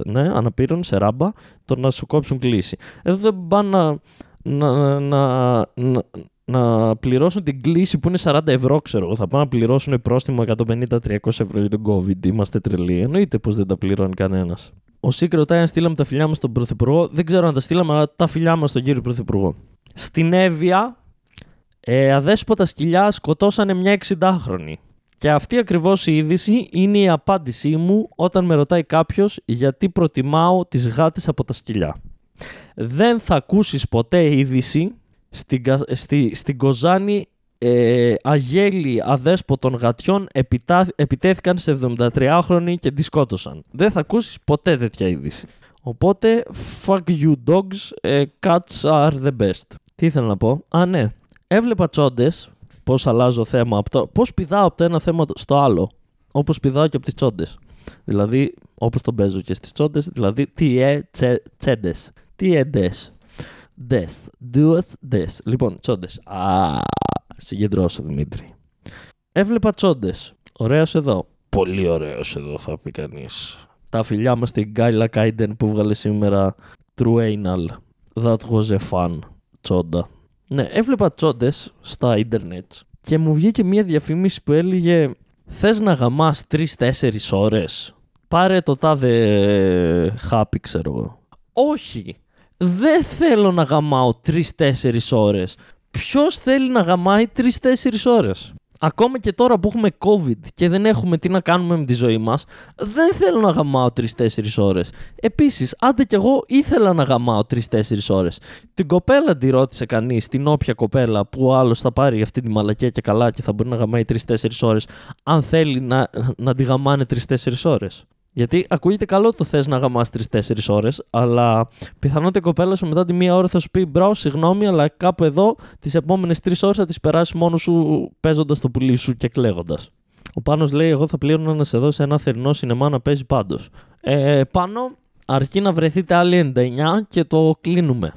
ναι, αναπήρων, σε ράμπα, το να σου κόψουν κλίση. Εδώ δεν πάνε να, να, να, να, να πληρώσουν την κλίση που είναι 40 ευρώ, ξέρω Θα πάνε να πληρώσουν πρόστιμο 150-300 ευρώ για τον COVID. Είμαστε τρελοί. Εννοείται πως δεν τα πληρώνει κανένας. Ο Σίκ ρωτάει αν στείλαμε τα φιλιά μας στον Πρωθυπουργό. Δεν ξέρω αν τα στείλαμε, αλλά τα φιλιά μας στον κύριο Πρωθυπουργό. Στην Εύβοια, ε, αδέσποτα σκυλιά σκοτώσανε μια 60χρονη. Και αυτή ακριβώς η είδηση είναι η απάντησή μου όταν με ρωτάει κάποιος γιατί προτιμάω τις γάτες από τα σκυλιά. Δεν θα ακούσεις ποτέ είδηση στην, στη, στην Κοζάνη ε, αγέλοι αδέσποτων γατιών επιτά, επιτέθηκαν σε 73χρονοι και τη σκότωσαν. Δεν θα ακούσεις ποτέ τέτοια είδηση. Οπότε, fuck you dogs, ε, cats are the best. Τι ήθελα να πω; Α, ναι. Έβλεπα τσόντες. Πώς αλλάζω θέμα. Από το... Πώς πηδάω από το ένα θέμα στο άλλο. Όπως πηδάω και από τις τσόντες. Δηλαδή, όπως τον παίζω και στις τσόντες. Δηλαδή, τι ε, τσέντες. Τι ε, ντε. Death. Duas des. Λοιπόν, τσόντες. Α, συγκεντρώσω Δημήτρη. Έβλεπα τσόντες. Ωραίος εδώ. Πολύ ωραίος εδώ, θα πει κανείς. Τα φιλιά μας στην Γκάιλα Κάιντεν που βγάλε σήμερα True Anal. That was a fun. Τσόντα. Ναι, έβλεπα τσόντες στα ίντερνετ και μου βγήκε μια διαφήμιση που έλεγε Θες να γαμάς 3-4 ώρες; Πάρε το τάδε χάπι, ξέρω εγώ. Όχι! Δεν θέλω να γαμάω 3-4 ώρες. Ποιος θέλει να γαμάει 3-4 ώρες; ακόμα και τώρα που έχουμε COVID και δεν έχουμε τι να κάνουμε με τη ζωή μας, δεν θέλω να γαμάω 3-4 ώρες. Επίσης, άντε κι εγώ ήθελα να γαμάω 3-4 ώρες. Την κοπέλα τη ρώτησε κανείς, την όποια κοπέλα που ο άλλος θα πάρει αυτή τη μαλακία και καλά και θα μπορεί να γαμάει 3-4 ώρες, αν θέλει να, να τη γαμάνε 3-4 ώρες. Γιατί ακούγεται καλό το θες να γαμάς 3-4 ώρες, αλλά πιθανότητα η κοπέλα σου μετά τη μία ώρα θα σου πει bro, συγγνώμη, αλλά κάπου εδώ τις επόμενες 3 ώρες θα τις περάσεις μόνος σου παίζοντας το πουλί σου και κλαίγοντας. Ο Πάνος λέει: Εγώ θα πλήρωνα να σε δώσω ένα θερινό σινεμά να παίζει πάντως. Ε, πάνω, αρκεί να βρεθείτε άλλοι 99 και το κλείνουμε.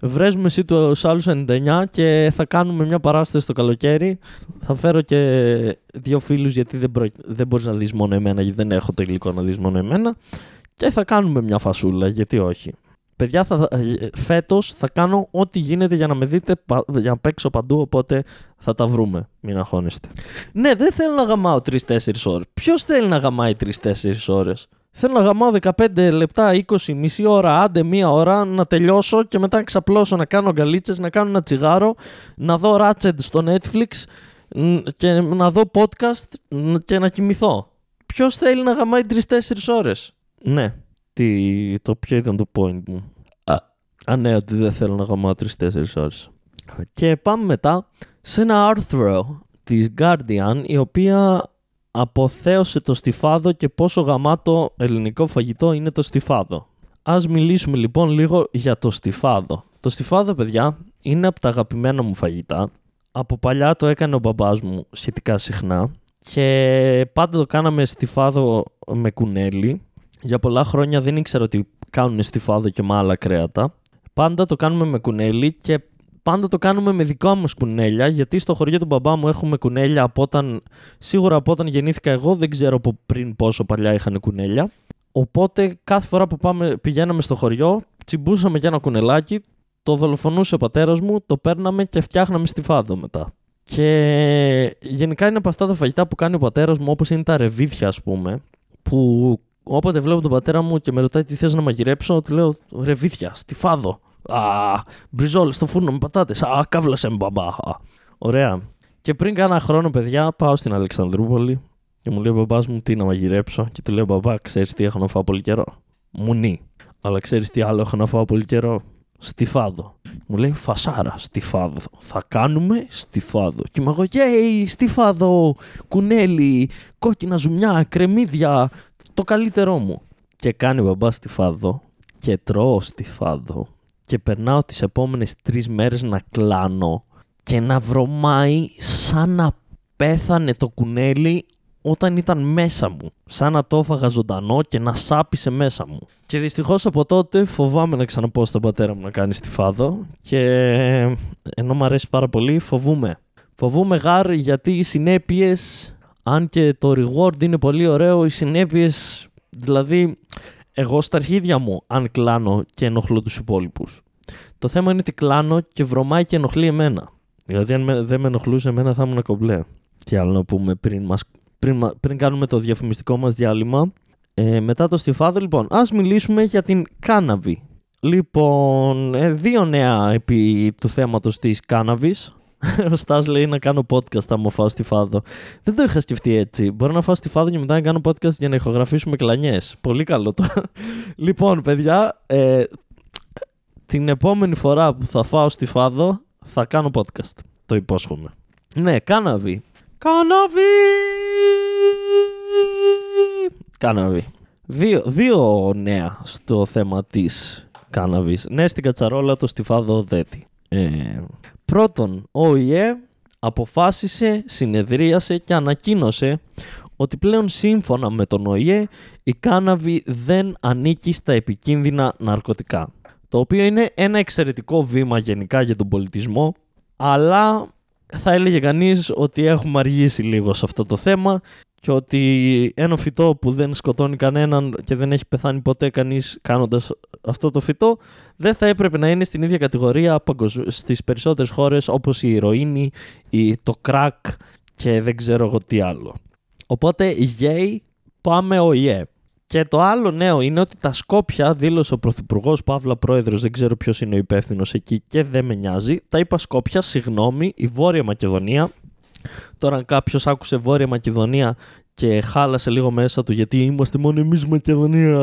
Βρέσουμε εσύ τους άλλους 99 και θα κάνουμε μια παράσταση το καλοκαίρι. Θα φέρω και δύο φίλους γιατί δεν, προ... δεν μπορείς να δεις μόνο εμένα, γιατί δεν έχω το υλικό να δεις μόνο εμένα. Και θα κάνουμε μια φασούλα, γιατί όχι. Παιδιά, θα, φέτος θα κάνω ό,τι γίνεται για να με δείτε, για να παίξω παντού, οπότε θα τα βρούμε. Μην αγχώνεστε. Ναι, δεν θέλω να γαμάω 3-4 ώρες. Ποιος θέλει να γαμάει 3-4 ώρες; Θέλω να γαμάω 15 λεπτά, 20, μισή ώρα, άντε μία ώρα, να τελειώσω και μετά να ξαπλώσω, να κάνω γκαλίτσες, να κάνω ένα τσιγάρο, να δω Ratchet στο Netflix και να δω podcast και να κοιμηθώ. Ποιος θέλει να γαμάει 3-4 ώρες; Ναι, τι, το ποιο ήταν το point μου. Α, ναι, ότι δεν θέλω να γαμάω 3-4 ώρες. Και πάμε μετά σε ένα άρθρο της Guardian, η οποία αποθέωσε το στιφάδο και πόσο γαμάτο ελληνικό φαγητό είναι το στιφάδο. Ας μιλήσουμε λοιπόν λίγο για το στιφάδο. Το στιφάδο, παιδιά, είναι από τα αγαπημένα μου φαγητά. Από παλιά το έκανε ο μπαμπάς μου σχετικά συχνά και πάντα το κάναμε στιφάδο με κουνέλι. Για πολλά χρόνια δεν ήξερα ότι κάνουν στιφάδο και με άλλα κρέατα. Πάντα το κάνουμε με κουνέλι και πάντα το κάνουμε με δικά μας κουνέλια, γιατί στο χωριό του μπαμπά μου έχουμε κουνέλια από όταν, σίγουρα από όταν γεννήθηκα εγώ, δεν ξέρω από πριν πόσο παλιά είχαν κουνέλια. Οπότε κάθε φορά που πάμε, πηγαίναμε στο χωριό, τσιμπούσαμε και ένα κουνελάκι, το δολοφονούσε ο πατέρας μου, το παίρναμε και φτιάχναμε στη φάδο μετά. Και γενικά είναι από αυτά τα φαγητά που κάνει ο πατέρας μου, όπως είναι τα ρεβίθια, ας πούμε, που όποτε βλέπω τον πατέρα μου και με ρωτάει τι θες να μαγειρέψω, του λέω ρεβίθια, στη φάδο. Α, μπριζόλ στο φούρνο με πατάτες. Α, κάβλασε με μπαμπά. Ωραία. Και πριν κάνα χρόνο, παιδιά, πάω στην Αλεξανδρούπολη και μου λέει ο μπαμπάς μου τι να μαγειρέψω. Και του λέω μπαμπά, ξέρεις τι έχω να φάω πολύ καιρό; Μουνί. Αλλά ξέρεις τι άλλο έχω να φάω πολύ καιρό; Στιφάδο. Μου λέει φασάρα, στιφάδο. Θα κάνουμε στιφάδο. Και είμαι εγώ, γεια, στιφάδο, κουνέλι, κόκκινα ζουμιά, κρεμμύδια. Το καλύτερό μου. Και κάνει μπαμπάς στιφάδο και τρώω στιφάδο και περνάω τις επόμενες τρεις μέρες να κλάνω και να βρωμάει σαν να πέθανε το κουνέλι όταν ήταν μέσα μου. Σαν να το έφαγα ζωντανό και να σάπισε μέσα μου. Και δυστυχώς από τότε φοβάμαι να ξαναπώ στον πατέρα μου να κάνει στιφάδο και ενώ μου αρέσει πάρα πολύ φοβούμαι. Φοβούμαι γάρ γιατί οι συνέπειες, αν και το reward είναι πολύ ωραίο, οι συνέπειες δηλαδή εγώ στα αρχίδια μου αν κλάνω και ενοχλώ τους υπόλοιπους. Το θέμα είναι ότι κλάνω και βρωμάει και ενοχλεί εμένα. Δηλαδή, αν δεν με ενοχλούσε εμένα, θα ήμουν κομπλέ. Τι άλλο να πούμε πριν, μας, πριν, πριν κάνουμε το διαφημιστικό μας διάλειμμα. Ε, μετά το στιφάδο, λοιπόν, ας μιλήσουμε για την κάναβη. Λοιπόν, ε, δύο νέα επί του θέματος της κάναβης. Ο Στάς λέει να κάνω podcast άμα φάω στη φάδο. Δεν το είχα σκεφτεί έτσι. Μπορώ να φάω στη φάδο και μετά να κάνω podcast για να ηχογραφήσουμε κλανιές. Πολύ καλό το. λοιπόν, παιδιά, ε, την επόμενη φορά που θα φάω στη φάδο θα κάνω podcast. Το υπόσχομαι. Ναι, κάναβι. Κάναβι! Κάναβι. Δύο, δύο νέα στο θέμα της κάναβης. Ναι, στην κατσαρόλα το στιφάδο δέτη. Ε, Πρώτον, ο ΙΕ αποφάσισε, συνεδρίασε και ανακοίνωσε ότι πλέον σύμφωνα με τον ΟΗΕ η κάναβη δεν ανήκει στα επικίνδυνα ναρκωτικά. Το οποίο είναι ένα εξαιρετικό βήμα γενικά για τον πολιτισμό, αλλά θα έλεγε κανείς ότι έχουμε αργήσει λίγο σε αυτό το θέμα και ότι ένα φυτό που δεν σκοτώνει κανέναν και δεν έχει πεθάνει ποτέ κανείς κάνοντας αυτό το φυτό δεν θα έπρεπε να είναι στην ίδια κατηγορία στις περισσότερες χώρες όπως η ηρωίνη, η, το κρακ και δεν ξέρω εγώ τι άλλο. Οπότε γέι πάμε ο ΙΕ. Και το άλλο νέο είναι ότι τα Σκόπια δήλωσε ο Πρωθυπουργός Παύλα Πρόεδρος, δεν ξέρω ποιος είναι ο υπεύθυνος εκεί και δεν με νοιάζει. Τα είπα Σκόπια, συγγνώμη, η Βόρεια Μακεδονία Τώρα, αν κάποιος άκουσε Βόρεια Μακεδονία και χάλασε λίγο μέσα του γιατί είμαστε μόνο εμείς Μακεδονία,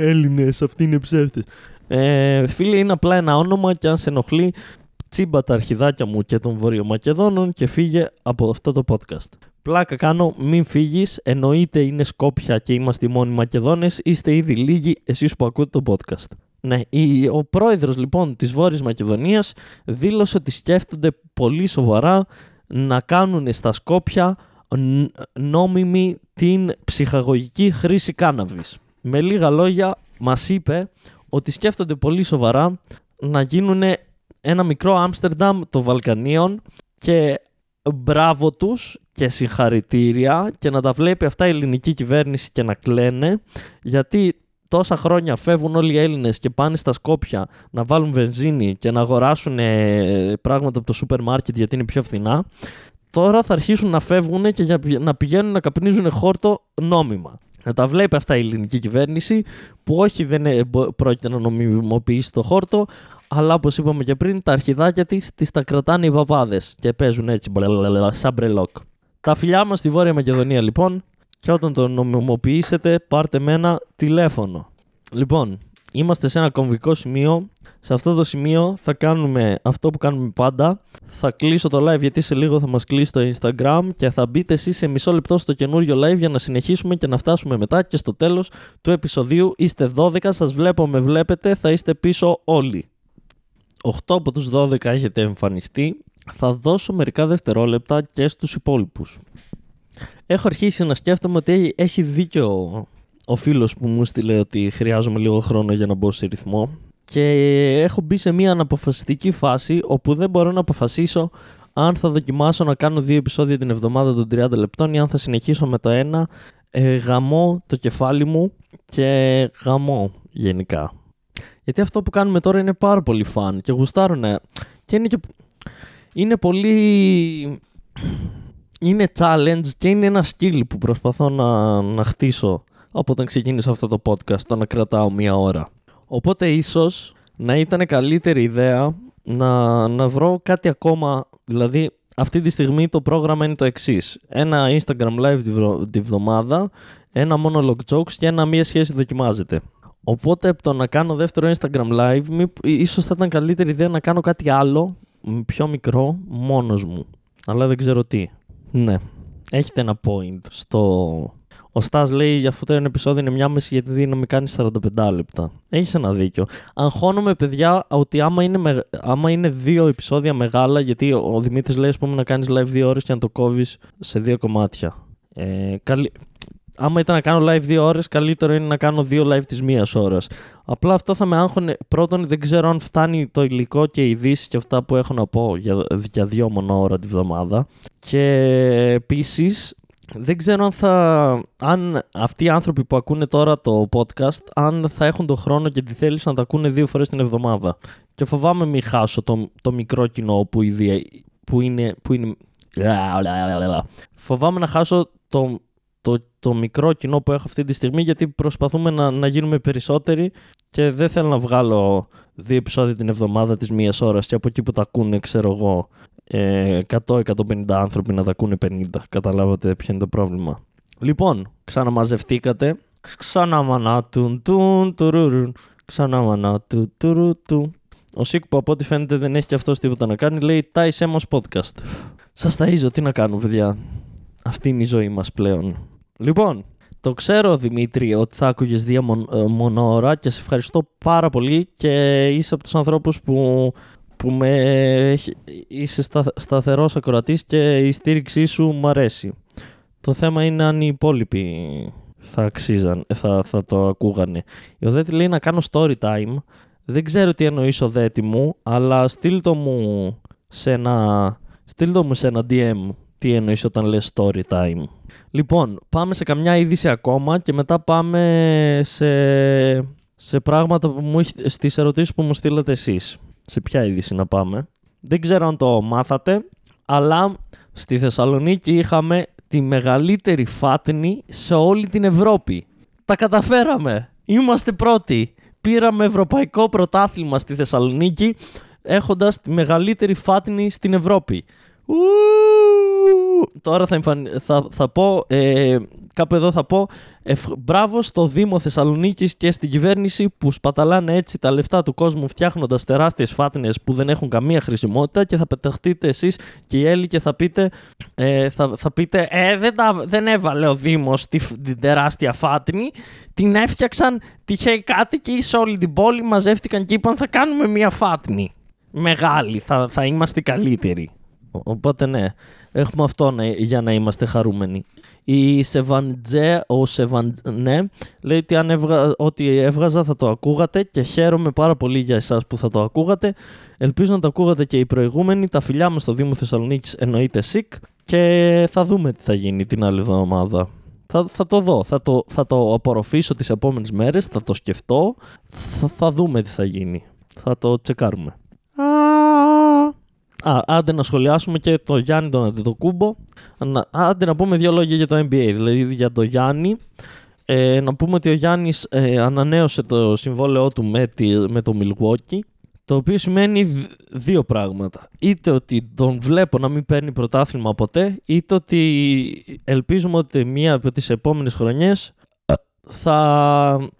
Έλληνες, αυτοί είναι ψεύτες. Ε, φίλε, είναι απλά ένα όνομα και αν σε ενοχλεί, τσίμπα τα αρχιδάκια μου και των Βορειομακεδόνων και φύγε από αυτό το podcast. Πλάκα κάνω, μην φύγεις. Εννοείται είναι Σκόπια και είμαστε οι μόνοι Μακεδόνες. Είστε ήδη λίγοι εσείς που ακούτε το podcast. Ναι, ο πρόεδρος λοιπόν της Βόρειας Μακεδονίας δήλωσε ότι σκέφτονται πολύ σοβαρά να κάνουν στα Σκόπια νόμιμη την ψυχαγωγική χρήση κάναβης. Με λίγα λόγια μας είπε ότι σκέφτονται πολύ σοβαρά να γίνουν ένα μικρό Άμστερνταμ των Βαλκανίων και μπράβο τους και συγχαρητήρια και να τα βλέπει αυτά η ελληνική κυβέρνηση και να κλαίνε γιατί τόσα χρόνια φεύγουν όλοι οι Έλληνες και πάνε στα Σκόπια να βάλουν βενζίνη και να αγοράσουν πράγματα από το σούπερ μάρκετ γιατί είναι πιο φθηνά τώρα θα αρχίσουν να φεύγουν και να πηγαίνουν να καπνίζουν χόρτο νόμιμα. Να τα βλέπει αυτά η ελληνική κυβέρνηση που όχι δεν πρόκειται να νομιμοποιήσει το χόρτο, αλλά όπως είπαμε και πριν, τα αρχιδάκια της τις τα κρατάνε οι βαβάδες και παίζουν έτσι σαν μπρελόκ. Τα φιλιά μας στη Βόρεια Μακεδονία λοιπόν, και όταν το νομιμοποιήσετε, πάρτε με ένα τηλέφωνο. Λοιπόν, είμαστε σε ένα κομβικό σημείο. Σε αυτό το σημείο θα κάνουμε αυτό που κάνουμε πάντα. Θα κλείσω το live γιατί σε λίγο θα μας κλείσει το Instagram και θα μπείτε εσείς σε μισό λεπτό στο καινούριο live για να συνεχίσουμε και να φτάσουμε μετά και στο τέλος του επεισοδίου. Είστε 12, σας βλέπω, με βλέπετε, θα είστε πίσω όλοι. 8 από τους 12 έχετε εμφανιστεί. Θα δώσω μερικά δευτερόλεπτα και στους υπόλοιπους. Έχω αρχίσει να σκέφτομαι ότι έχει δίκιο ο φίλος που μου στείλε ότι χρειάζομαι λίγο χρόνο για να μπω σε ρυθμό και έχω μπει σε μια αναποφασιστική φάση όπου δεν μπορώ να αποφασίσω αν θα δοκιμάσω να κάνω δύο επεισόδια την εβδομάδα των 30 λεπτών ή αν θα συνεχίσω με το ένα ε, γαμώ το κεφάλι μου και γαμώ γενικά. Γιατί αυτό που κάνουμε τώρα είναι πάρα πολύ φαν και γουστάρουν και είναι, και... είναι πολύ... Είναι challenge και είναι ένα skill που προσπαθώ να, να χτίσω από όταν ξεκίνησα αυτό το podcast, το να κρατάω μία ώρα. Οπότε ίσως να ήταν καλύτερη ιδέα να, να βρω κάτι ακόμα, δηλαδή αυτή τη στιγμή το πρόγραμμα είναι το εξής. Ένα Instagram live τη, βδομάδα, ένα monologue jokes και ένα μία σχέση δοκιμάζεται. Οπότε το να κάνω δεύτερο Instagram live, μη, ίσως θα ήταν καλύτερη ιδέα να κάνω κάτι άλλο, πιο μικρό, μόνος μου. Αλλά δεν ξέρω τι. Ναι, έχετε ένα point στο, ο Στά λέει για αυτό το ένα επεισόδιο είναι μια μέση γιατί δίνει να με κάνει 45 λεπτά. Έχεις ένα δίκιο. Αγχώνομαι, παιδιά, ότι άμα είναι, με, άμα είναι δύο επεισόδια μεγάλα, γιατί ο, ο Δημήτρης λέει, ας πούμε, να κάνεις live δύο ώρες και να το κόβεις σε δύο κομμάτια. Ε, καλή... Άμα ήταν να κάνω live δύο ώρες, καλύτερο είναι να κάνω δύο live της μίας ώρας. Απλά αυτό θα με άγχωνε. Πρώτον, δεν ξέρω αν φτάνει το υλικό και οι ειδήσεις και αυτά που έχω να πω για, για δύο μόνο ώρα τη βδομάδα. Και επίσης, δεν ξέρω αν, θα, αν αυτοί οι άνθρωποι που ακούνε τώρα το podcast, αν θα έχουν τον χρόνο και τη θέληση να τα ακούνε δύο φορές την εβδομάδα. Και φοβάμαι μη χάσω το, το μικρό κοινό που, ήδη, που είναι... Που είναι... Φοβάμαι να χάσω το, το, το μικρό κοινό που έχω αυτή τη στιγμή γιατί προσπαθούμε να, να γίνουμε περισσότεροι και δεν θέλω να βγάλω δύο επεισόδια την εβδομάδα της μίας ώρας και από εκεί που τα ακούνε ξέρω εγώ 100-150 ε, άνθρωποι να τα ακούνε 50. Καταλάβατε ποιο είναι το πρόβλημα. Λοιπόν, ξαναμαζευτήκατε. Ξαναμανάτουν, τουν, τουρουρουν. Ξαναμανάτουν, τουρου, Ο Σίκ που από ό,τι φαίνεται δεν έχει και αυτός τίποτα να κάνει, λέει Τάι Σέμος Podcast. Σας ταΐζω, τι να κάνω, παιδιά. Αυτή είναι η ζωή μας πλέον. Λοιπόν, το ξέρω Δημήτρη ότι θα άκουγες δύο μόνο ώρα και σε ευχαριστώ πάρα πολύ και είσαι από τους ανθρώπους που που με... είσαι στα... σταθερός ακροατής και η στήριξή σου μου αρέσει. Το θέμα είναι αν οι υπόλοιποι θα αξίζαν, θα, θα το ακούγανε. Η Οδέτη λέει να κάνω story time. Δεν ξέρω τι εννοείς Οδέτη μου, αλλά στείλ το μου σε ένα, στείλ το μου σε ένα DM τι εννοείς όταν λες story time. Λοιπόν, πάμε σε καμιά είδηση ακόμα και μετά πάμε σε, σε πράγματα που μου, στις ερωτήσεις που μου στείλατε εσείς σε ποια είδηση να πάμε. Δεν ξέρω αν το μάθατε, αλλά στη Θεσσαλονίκη είχαμε τη μεγαλύτερη φάτνη σε όλη την Ευρώπη. Τα καταφέραμε. Είμαστε πρώτοι. Πήραμε ευρωπαϊκό πρωτάθλημα στη Θεσσαλονίκη έχοντας τη μεγαλύτερη φάτνη στην Ευρώπη. Ου! Τώρα θα, εμφαν... θα, θα πω, ε, κάπου εδώ θα πω, ευ... μπράβο στο Δήμο Θεσσαλονίκης και στην κυβέρνηση που σπαταλάνε έτσι τα λεφτά του κόσμου φτιάχνοντας τεράστιες φάτνες που δεν έχουν καμία χρησιμότητα και θα πεταχτείτε εσείς και οι Έλλοι και θα πείτε, ε, θα, θα πείτε ε, δεν, τα, δεν έβαλε ο Δήμος τη, την τεράστια φάτνη, την έφτιαξαν τυχαίοι κάτοικοι σε όλη την πόλη, μαζεύτηκαν και είπαν θα κάνουμε μια φάτνη μεγάλη, θα, θα είμαστε καλύτεροι. Οπότε ναι, έχουμε αυτό ναι, για να είμαστε χαρούμενοι. Η Σεβαντζέ, ο Σεβαντζέ, λέει ότι αν έβγα, ό,τι έβγαζα θα το ακούγατε και χαίρομαι πάρα πολύ για εσάς που θα το ακούγατε. Ελπίζω να το ακούγατε και οι προηγούμενοι. Τα φιλιά μας στο Δήμο Θεσσαλονίκης εννοείται ΣΥΚ και θα δούμε τι θα γίνει την άλλη εβδομάδα. Θα, θα το δω, θα το, θα το απορροφήσω τις επόμενες μέρες, θα το σκεφτώ, θα, θα δούμε τι θα γίνει. Θα το τσεκάρουμε. Α, άντε να σχολιάσουμε και το Γιάννη τον Αντιτοκούμπο. Άντε να πούμε δύο λόγια για το NBA. Δηλαδή για το Γιάννη. Ε, να πούμε ότι ο Γιάννης ε, ανανέωσε το συμβόλαιό του με, με το Milwaukee. Το οποίο σημαίνει δύο πράγματα. Είτε ότι τον βλέπω να μην παίρνει πρωτάθλημα ποτέ, είτε ότι ελπίζουμε ότι μία από τις επόμενες χρονιές θα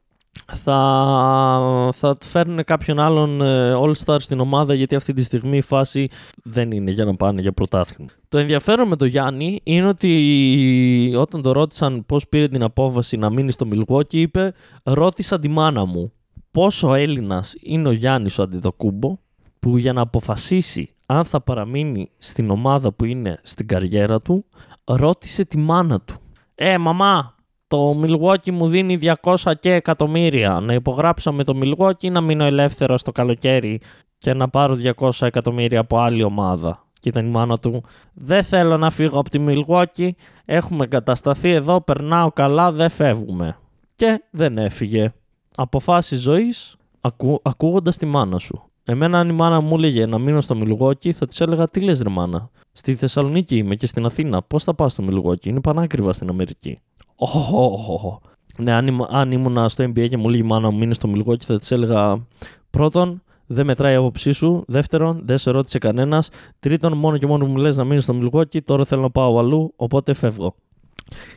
θα, θα φέρουν κάποιον άλλον ε, All-Star στην ομάδα γιατί αυτή τη στιγμή η φάση δεν είναι για να πάνε για πρωτάθλημα. Το ενδιαφέρον με το Γιάννη είναι ότι όταν το ρώτησαν πώς πήρε την απόφαση να μείνει στο Milwaukee είπε ρώτησα τη μάνα μου πόσο Έλληνας είναι ο Γιάννης ο Αντιδοκούμπο που για να αποφασίσει αν θα παραμείνει στην ομάδα που είναι στην καριέρα του ρώτησε τη μάνα του. Ε μαμά το Milwaukee μου δίνει 200 και εκατομμύρια. Να υπογράψω με το Milwaukee να μείνω ελεύθερο το καλοκαίρι και να πάρω 200 εκατομμύρια από άλλη ομάδα. Και ήταν η μάνα του. Δεν θέλω να φύγω από τη Milwaukee. Έχουμε κατασταθεί εδώ, περνάω καλά, δεν φεύγουμε. Και δεν έφυγε. Αποφάσει ζωής ακού, ακούγοντας τη μάνα σου. Εμένα, αν η μάνα μου έλεγε να μείνω στο Milwaukee, θα της έλεγα τι λες, ρε μάνα. Στη Θεσσαλονίκη είμαι και στην Αθήνα. Πώς θα πάω στο Milwaukee, είναι πανάκριβα στην Αμερική. Oh, ναι, αν, αν ήμουν στο NBA και μου λέει η μάνα μου μείνει στο Milwaukee, θα της έλεγα πρώτον, δεν μετράει η άποψή σου. Δεύτερον, δεν σε ρώτησε κανένας. Τρίτον, μόνο και μόνο μου λες να μείνεις στο Milwaukee, τώρα θέλω να πάω αλλού, οπότε φεύγω.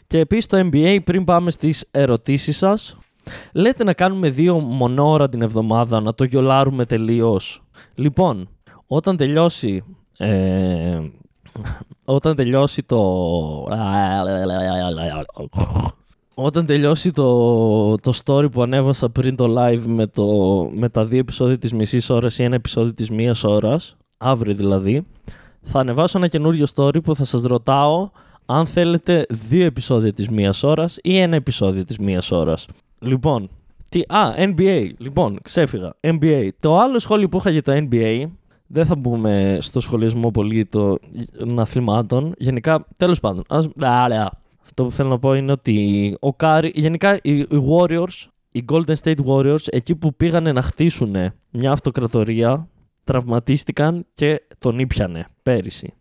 Και επίσης το NBA, πριν πάμε στις ερωτήσεις σας, λέτε να κάνουμε δύο μονόωρα την εβδομάδα, να το γιολάρουμε τελείως. Λοιπόν, όταν τελειώσει. Ε, όταν τελειώσει το... Όταν τελειώσει το, το story που ανέβασα πριν το live με, το, με τα δύο επεισόδια της μισής ώρας ή ένα επεισόδιο της μίας ώρας, αύριο δηλαδή, θα ανεβάσω ένα καινούριο story που θα σας ρωτάω αν θέλετε δύο επεισόδια της μίας ώρας ή ένα επεισόδιο της μίας ώρας. Λοιπόν, τι, α, NBA, λοιπόν, ξέφυγα, NBA. Το άλλο σχόλιο που είχα για το NBA δεν θα μπούμε στο σχολιασμό πολύ των αθλημάτων. Γενικά, τέλος πάντων. Ας... Αυτό που θέλω να πω είναι ότι ο Κάρι, γενικά οι, Warriors, οι Golden State Warriors, εκεί που πήγανε να χτίσουν μια αυτοκρατορία, τραυματίστηκαν και τον ήπιανε πέρυσι.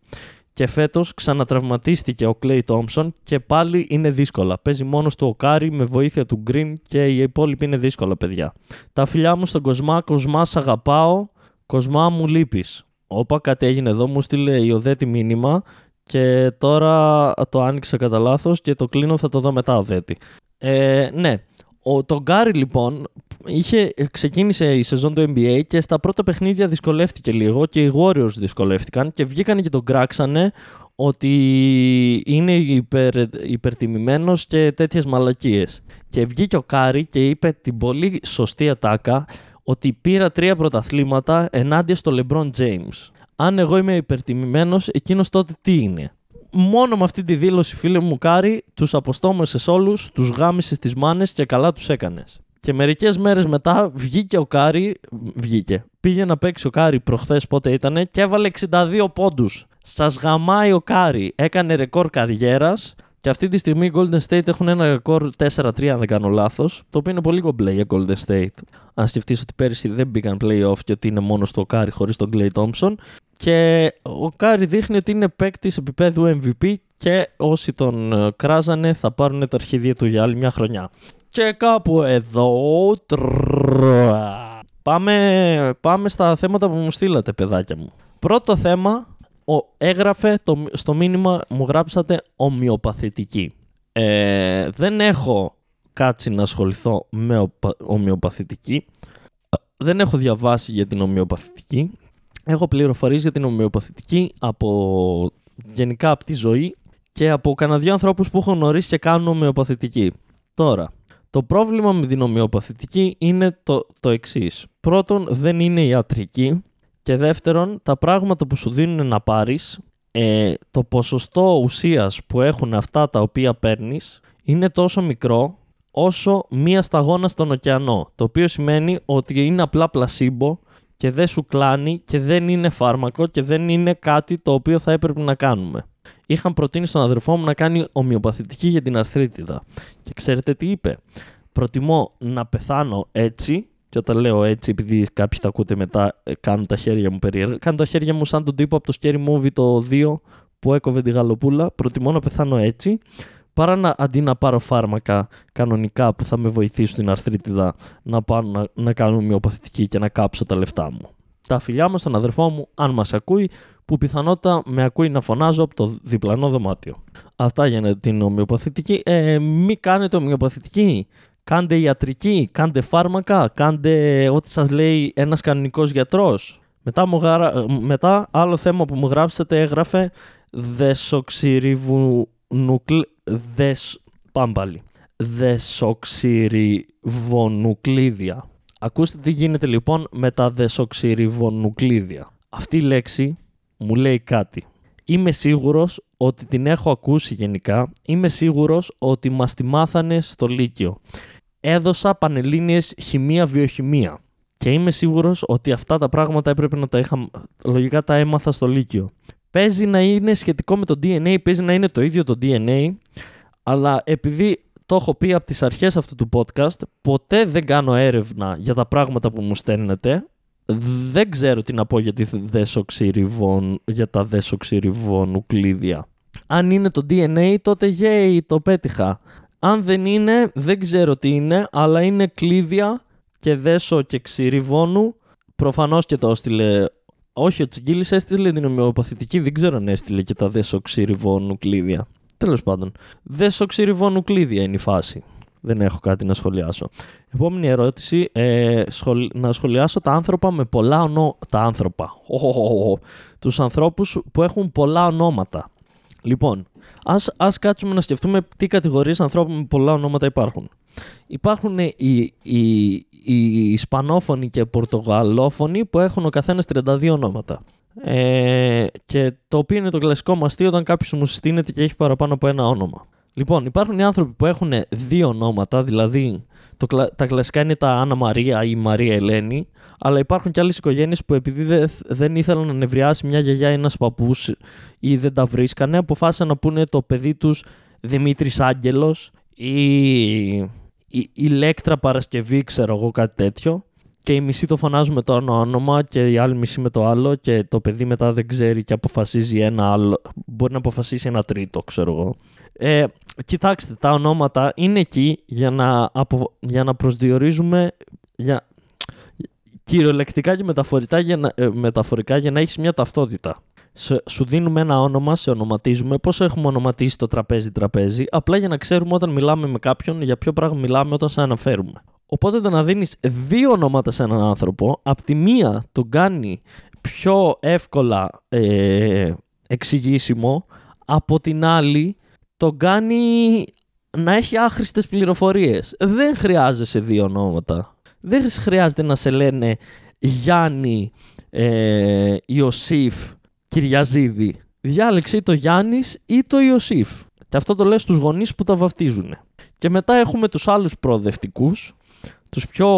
Και φέτος ξανατραυματίστηκε ο Klay Thompson και πάλι είναι δύσκολα. Παίζει μόνος του ο Κάρι με βοήθεια του Green και οι υπόλοιποι είναι δύσκολα, παιδιά. Τα φιλιά μου στον Κοσμά, Κοσμά, αγαπάω. Κοσμά μου λείπεις. Όπα κάτι έγινε εδώ, μου στείλε η Οδέτη μήνυμα και τώρα το άνοιξα κατά λάθος και το κλείνω, θα το δω μετά Οδέτη. Ε, ναι, ο, το Γκάρι λοιπόν είχε, ξεκίνησε η σεζόν του NBA και στα πρώτα παιχνίδια δυσκολεύτηκε λίγο και οι Warriors δυσκολεύτηκαν και βγήκανε και τον κράξανε ότι είναι υπερ, υπερτιμημένος και τέτοιες μαλακίες. Και βγήκε ο Κάρι και είπε την πολύ σωστή ατάκα ότι πήρα τρία πρωταθλήματα ενάντια στο LeBron James. Αν εγώ είμαι υπερτιμημένος, εκείνος τότε τι είναι; Μόνο με αυτή τη δήλωση, φίλε μου Κάρι, τους αποστόμεσες όλους, τους γάμησες τις μάνες και καλά τους έκανες. Και μερικές μέρες μετά βγήκε ο Κάρι, βγήκε. Πήγε να παίξει ο Κάρι προχθές πότε ήτανε και έβαλε 62 πόντους. Σας γαμάει ο Κάρι, έκανε ρεκόρ καριέρας και αυτή τη στιγμή οι Golden State έχουν ένα ρεκόρ 4-3, αν δεν κάνω λάθος, το οποίο είναι πολύ κομπλέ για Golden State. Αν σκεφτείς ότι πέρυσι δεν μπήκαν playoff και ότι είναι μόνο στο Κάρι χωρίς τον Klay Thompson. Και ο Κάρι δείχνει ότι είναι παίκτης επίπεδου MVP και όσοι τον ε, κράζανε θα πάρουν τα αρχίδια του για άλλη μια χρονιά. Και κάπου εδώ. Πάμε, πάμε στα θέματα που μου στείλατε, παιδάκια μου. Πρώτο θέμα ο, έγραφε το, στο μήνυμα, μου γράψατε ομοιοπαθητική. Ε, δεν έχω κάτσει να ασχοληθώ με ομοιοπαθητική. Δεν έχω διαβάσει για την ομοιοπαθητική. Έχω πληροφορήσει για την ομοιοπαθητική από γενικά από τη ζωή και από κανένα δύο ανθρώπους που έχω γνωρίσει και κάνουν ομοιοπαθητική. Τώρα, το πρόβλημα με την ομοιοπαθητική είναι το, το εξής. Πρώτον, δεν είναι ιατρική. Και δεύτερον, τα πράγματα που σου δίνουν να πάρεις, ε, το ποσοστό ουσίας που έχουν αυτά τα οποία παίρνεις είναι τόσο μικρό όσο μία σταγόνα στον ωκεανό. Το οποίο σημαίνει ότι είναι απλά πλασίμπο και δεν σου κλάνει και δεν είναι φάρμακο και δεν είναι κάτι το οποίο θα έπρεπε να κάνουμε. Είχαν προτείνει στον αδερφό μου να κάνει ομοιοπαθητική για την αρθρίτιδα. Και ξέρετε τι είπε; Προτιμώ να πεθάνω έτσι και όταν λέω έτσι, επειδή κάποιοι τα ακούτε μετά, ε, κάνουν τα χέρια μου περίεργα. Κάνουν τα χέρια μου σαν τον τύπο από το Scary Movie το 2 που έκοβε τη γαλοπούλα. Προτιμώ να πεθάνω έτσι, παρά να, αντί να πάρω φάρμακα κανονικά που θα με βοηθήσουν την αρθρίτιδα να πάω να, να κάνω μειοπαθητική και να κάψω τα λεφτά μου. Τα φιλιά μου στον αδερφό μου, αν μας ακούει, που πιθανότητα με ακούει να φωνάζω από το διπλανό δωμάτιο. Αυτά για την ομοιοπαθητική. Ε, μην κάνετε ομοιοπαθητική κάντε ιατρική, κάντε φάρμακα, κάντε ό,τι σας λέει ένας κανονικός γιατρός. Μετά, μου Μετά άλλο θέμα που μου γράψετε έγραφε δεσοξυριβονουκλ... Δες... Πάμε πάλι. Δεσοξυριβονουκλίδια. Ακούστε τι γίνεται λοιπόν με τα δεσοξυριβονουκλίδια. Αυτή η λέξη μου λέει κάτι. Είμαι σίγουρος ότι την έχω ακούσει γενικά. Είμαι σίγουρος ότι μας τη μάθανε στο Λύκειο έδωσα πανελλήνιες χημεία-βιοχημεία. Και είμαι σίγουρος ότι αυτά τα πράγματα έπρεπε να τα είχα. Λογικά τα έμαθα στο Λύκειο. Παίζει να είναι σχετικό με το DNA, παίζει να είναι το ίδιο το DNA, αλλά επειδή το έχω πει από τις αρχές αυτού του podcast, ποτέ δεν κάνω έρευνα για τα πράγματα που μου στέλνετε. Δεν ξέρω τι να πω για, τη για τα δεσοξυριβονουκλίδια. Αν είναι το DNA, τότε γέι, το πέτυχα. Αν δεν είναι, δεν ξέρω τι είναι, αλλά είναι κλίδια και δέσο και ξυριβόνου. Προφανώς και το έστειλε. Όχι, ο Τσιγκίλης έστειλε την ομοιοπαθητική, δεν ξέρω αν έστειλε και τα δέσο ξυριβόνου κλίδια. Τέλος πάντων. Δέσο ξυριβόνου κλίδια είναι η φάση. Δεν έχω κάτι να σχολιάσω. Επόμενη ερώτηση. Ε, Να σχολιάσω τα άνθρωπα με πολλά ονόματα. Τα άνθρωπα. Oh, Τους ανθρώπους που έχουν πολλά ονόματα. Λοιπόν, ας, ας κάτσουμε να σκεφτούμε τι κατηγορίες ανθρώπων με πολλά ονόματα υπάρχουν. Υπάρχουν οι, οι, οι Ισπανόφωνοι και Πορτογαλόφωνοι που έχουν ο καθένας 32 ονόματα. Ε, και το οποίο είναι το κλασικό μαστί όταν κάποιος μου συστήνεται και έχει παραπάνω από ένα όνομα. Λοιπόν, υπάρχουν οι άνθρωποι που έχουν δύο ονόματα, δηλαδή το, τα κλασικά είναι τα Άννα Μαρία ή Μαρία Ελένη, αλλά υπάρχουν και άλλες οικογένειες που επειδή δεν, δεν ήθελαν να νευριάσει μια γιαγιά ή ένας παππούς ή δεν τα βρίσκανε, αποφάσισαν να πούνε το παιδί τους Δημήτρης Άγγελος ή η, η Λέκτρα Παρασκευή, ξέρω εγώ κάτι τέτοιο. Και η μισή το φωνάζουν με το ένα όνομα και η άλλη μισή με το άλλο και το παιδί μετά δεν ξέρει και αποφασίζει ένα άλλο. Μπορεί να αποφασίσει ένα τρίτο, ξέρω εγώ. Ε, κοιτάξτε, τα ονόματα είναι εκεί για να, απο... για να προσδιορίζουμε για... κυριολεκτικά και μεταφορικά για να, ε, μεταφορικά για να έχεις μια ταυτότητα. σου δίνουμε ένα όνομα, σε ονοματίζουμε. Πώς έχουμε ονοματίσει το τραπέζι τραπέζι, απλά για να ξέρουμε όταν μιλάμε με κάποιον για ποιο πράγμα μιλάμε όταν σε αναφέρουμε. Οπότε το να δίνεις δύο ονόματα σε έναν άνθρωπο, από τη μία τον κάνει πιο εύκολα ε, εξηγήσιμο, από την άλλη τον κάνει να έχει άχρηστες πληροφορίες. Δεν χρειάζεσαι δύο ονόματα. Δεν χρειάζεται να σε λένε Γιάννη, ε, Ιωσήφ, Κυριαζίδη. Διάλεξε το Γιάννης ή το Ιωσήφ. Και αυτό το λέει στους γονείς που τα βαφτίζουν. Και μετά έχουμε τους άλλους προοδευτικούς, τους πιο,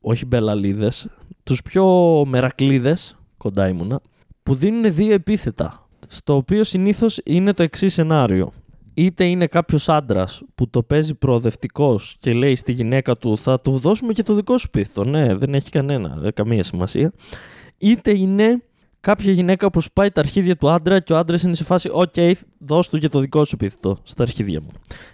όχι μπελαλίδες, τους πιο μερακλίδες, κοντά ήμουνα, που δίνουν δύο επίθετα στο οποίο συνήθως είναι το εξής σενάριο. Είτε είναι κάποιος άντρας που το παίζει προοδευτικός και λέει στη γυναίκα του θα του δώσουμε και το δικό σου πίθο. Ναι, δεν έχει κανένα, δεν καμία σημασία. Είτε είναι κάποια γυναίκα που σπάει τα αρχίδια του άντρα και ο άντρας είναι σε φάση «OK, okay, δώσ' του και το δικό σου επίθετο στα αρχίδια μου».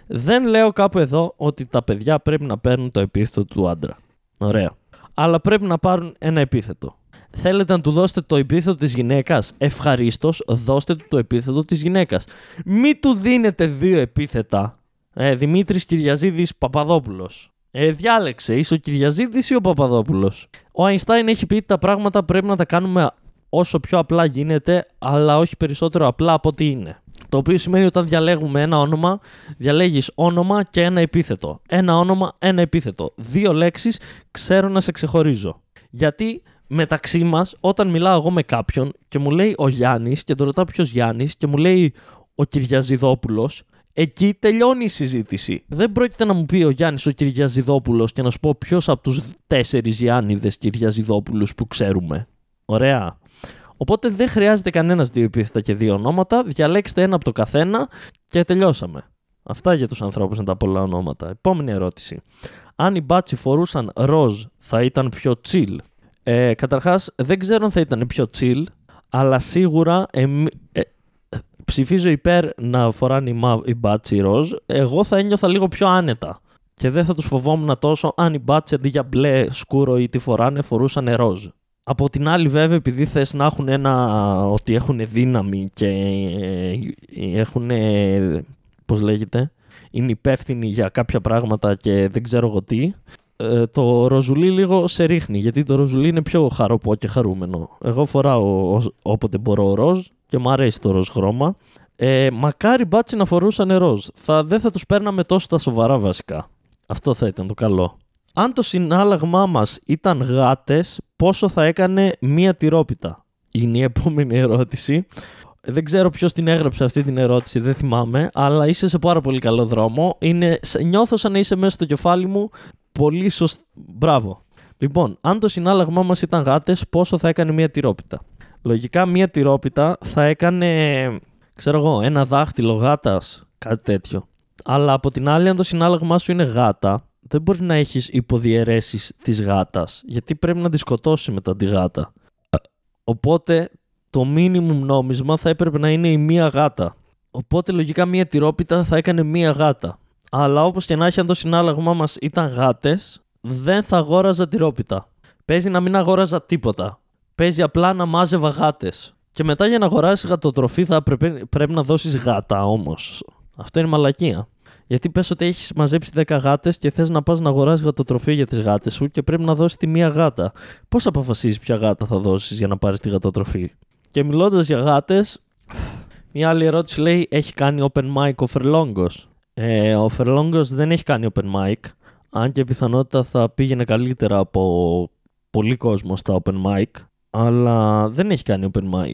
Δεν λέω κάπου εδώ ότι τα παιδιά πρέπει να παίρνουν το επίθετο του άντρα. Ωραία. Αλλά πρέπει να πάρουν ένα επίθετο. Θέλετε να του δώσετε το επίθετο της γυναίκας; Ευχαρίστως, δώστε του το επίθετο της γυναίκας. Μη του δίνετε δύο επίθετα. Ε, Δημήτρης Κυριαζίδης Παπαδόπουλος. Ε, διάλεξε, είσαι ο Κυριαζίδης ή ο Παπαδόπουλος; Ο Αϊνστάιν έχει πει ότι τα πράγματα πρέπει να τα κάνουμε όσο πιο απλά γίνεται, αλλά όχι περισσότερο απλά από ό,τι είναι. Το οποίο σημαίνει ότι όταν διαλέγουμε ένα όνομα, διαλέγεις όνομα και ένα επίθετο. Ένα όνομα, ένα επίθετο. Δύο λέξεις, ξέρω να σε ξεχωρίζω. Γιατί μεταξύ μας, όταν μιλάω εγώ με κάποιον και μου λέει ο Γιάννης και το ρωτάω ποιος Γιάννης και μου λέει ο Κυριαζιδόπουλος, εκεί τελειώνει η συζήτηση. Δεν πρόκειται να μου πει ο Γιάννης ο Κυριαζιδόπουλος και να σου πω ποιος από τους τέσσερις Γιάννηδες Κυριαζιδόπουλους που ξέρουμε. Ωραία. Οπότε δεν χρειάζεται κανένας δύο επίθετα και δύο ονόματα. Διαλέξτε ένα από το καθένα και τελειώσαμε. Αυτά για τους ανθρώπους με τα πολλά ονόματα. Επόμενη ερώτηση. Αν οι μπάτσι φορούσαν ροζ, θα ήταν πιο chill. Ε, Καταρχάς, δεν ξέρω αν θα ήταν πιο chill, αλλά σίγουρα ε, ψηφίζω υπέρ να φοράνε οι, οι μπάτσι ροζ. Εγώ θα ένιωθα λίγο πιο άνετα. Και δεν θα τους φοβόμουν τόσο αν οι μπάτσι αντί για μπλε σκούρο ή τι φοράνε, φορούσαν ροζ. Από την άλλη βέβαια επειδή θες να έχουν ένα ότι έχουν δύναμη και ε, έχουν πώς λέγεται είναι υπεύθυνοι για κάποια πράγματα και δεν ξέρω εγώ τι ε, το ροζουλί λίγο σε ρίχνει γιατί το ροζουλί είναι πιο χαροπό και χαρούμενο εγώ φοράω όποτε μπορώ ροζ και μου αρέσει το ροζ χρώμα ε, μακάρι μπάτσι να φορούσαν ροζ θα, δεν θα τους παίρναμε τόσο τα σοβαρά βασικά αυτό θα ήταν το καλό αν το συνάλλαγμά μας ήταν γάτες, πόσο θα έκανε μία τυρόπιτα; Είναι η επόμενη ερώτηση. Δεν ξέρω ποιος την έγραψε αυτή την ερώτηση, δεν θυμάμαι, αλλά είσαι σε πάρα πολύ καλό δρόμο. Είναι, νιώθω σαν να είσαι μέσα στο κεφάλι μου πολύ σωστό. Μπράβο. Λοιπόν, αν το συνάλλαγμά μας ήταν γάτες, πόσο θα έκανε μία τυρόπιτα; Λογικά μία τυρόπιτα θα έκανε, ξέρω εγώ, ένα δάχτυλο γάτας, κάτι τέτοιο. Αλλά από την άλλη, αν το συνάλλαγμά σου είναι γάτα, δεν μπορεί να έχεις υποδιαιρέσεις της γάτας, γιατί πρέπει να τη σκοτώσει μετά τη γάτα. Οπότε το minimum νόμισμα θα έπρεπε να είναι η μία γάτα. Οπότε λογικά μία τυρόπιτα θα έκανε μία γάτα. Αλλά όπως και να έχει αν το συνάλλαγμά μας ήταν γάτες, δεν θα αγόραζα τυρόπιτα. Παίζει να μην αγόραζα τίποτα. Παίζει απλά να μάζευα γάτες. Και μετά για να αγοράσει γατοτροφή θα πρέπει, πρέπει να δώσεις γάτα όμως. Αυτό είναι μαλακία. Γιατί πες ότι έχεις μαζέψει 10 γάτες και θες να πας να αγοράσεις γατοτροφή για τις γάτες σου και πρέπει να δώσεις τη μία γάτα. Πώς αποφασίζεις ποια γάτα θα δώσεις για να πάρεις τη γατοτροφή; Και μιλώντας για γάτες, μια άλλη ερώτηση λέει: Έχει κάνει open mic ο Φερλόγκος. Ε, ο Φερλόγκος δεν έχει κάνει open mic. Αν και πιθανότητα θα πήγαινε καλύτερα από πολύ κόσμο στα open mic. Αλλά δεν έχει κάνει open mic.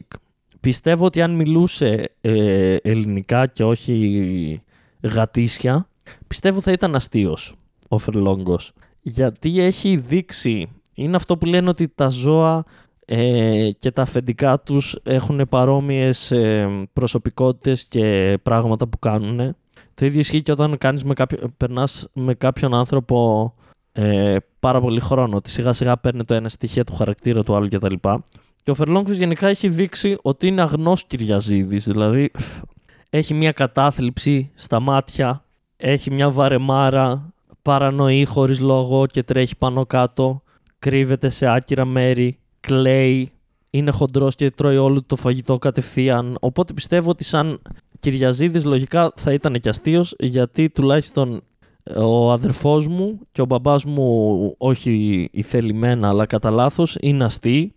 Πιστεύω ότι αν μιλούσε ε, ελληνικά και όχι γατήσια, πιστεύω θα ήταν αστείος ο Φερλόγκος. Γιατί έχει δείξει, είναι αυτό που λένε ότι τα ζώα ε, και τα αφεντικά τους έχουν παρόμοιες ε, προσωπικότητες και πράγματα που κάνουν. Το ίδιο ισχύει και όταν κάνεις με κάποιο, περνάς με κάποιον άνθρωπο ε, πάρα πολύ χρόνο, ότι σιγά σιγά παίρνει το ένα στοιχείο του χαρακτήρα του άλλου κτλ. Και ο Φερλόγκος γενικά έχει δείξει ότι είναι αγνός Κυριαζίδης, δηλαδή έχει μια κατάθλιψη στα μάτια, έχει μια βαρεμάρα, παρανοεί χωρίς λόγο και τρέχει πάνω κάτω, κρύβεται σε άκυρα μέρη, κλαίει, είναι χοντρός και τρώει όλο το φαγητό κατευθείαν. Οπότε πιστεύω ότι σαν Κυριαζίδης λογικά θα ήταν και αστείος, γιατί τουλάχιστον ο αδερφός μου και ο μπαμπάς μου όχι ηθελημένα αλλά κατά λάθος είναι αστείοι.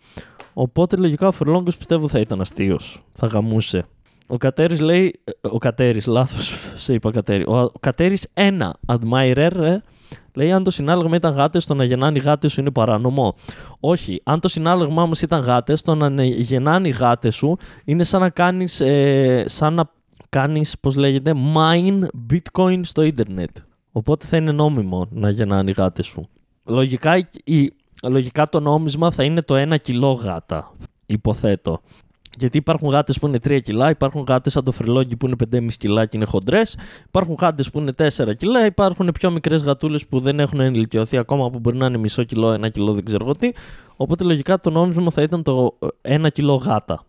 Οπότε λογικά ο Φερλόγκος πιστεύω θα ήταν αστείος, θα γαμούσε. Ο Κατέρης λέει. Ε, ο Κατέρης, λάθος σε είπα Κατέρη. Ο Κατέρης ένα admirer ε, λέει: Αν το συνάλλαγμα ήταν γάτες, το να γεννάνε οι γάτες σου είναι παράνομο. Όχι. Αν το συνάλλαγμά μας ήταν γάτες, το να γεννάνε οι γάτες σου είναι σαν να κάνεις. Ε, σαν να κάνεις, πώς λέγεται, mine bitcoin στο ίντερνετ. Οπότε θα είναι νόμιμο να γεννάνε οι γάτε σου. Λογικά, η, λογικά το νόμισμα θα είναι το ένα κιλό γάτα. Υποθέτω. Γιατί υπάρχουν γάτες που είναι 3 κιλά, υπάρχουν γάτες σαν το φρελόγγι που είναι 5,5 κιλά και είναι χοντρές, υπάρχουν γάτες που είναι 4 κιλά, υπάρχουν πιο μικρές γατούλες που δεν έχουν ενηλικιωθεί ακόμα που μπορεί να είναι μισό κιλό, ένα κιλό, δεν ξέρω τι. Οπότε λογικά το νόμισμα θα ήταν το 1 κιλό γάτα.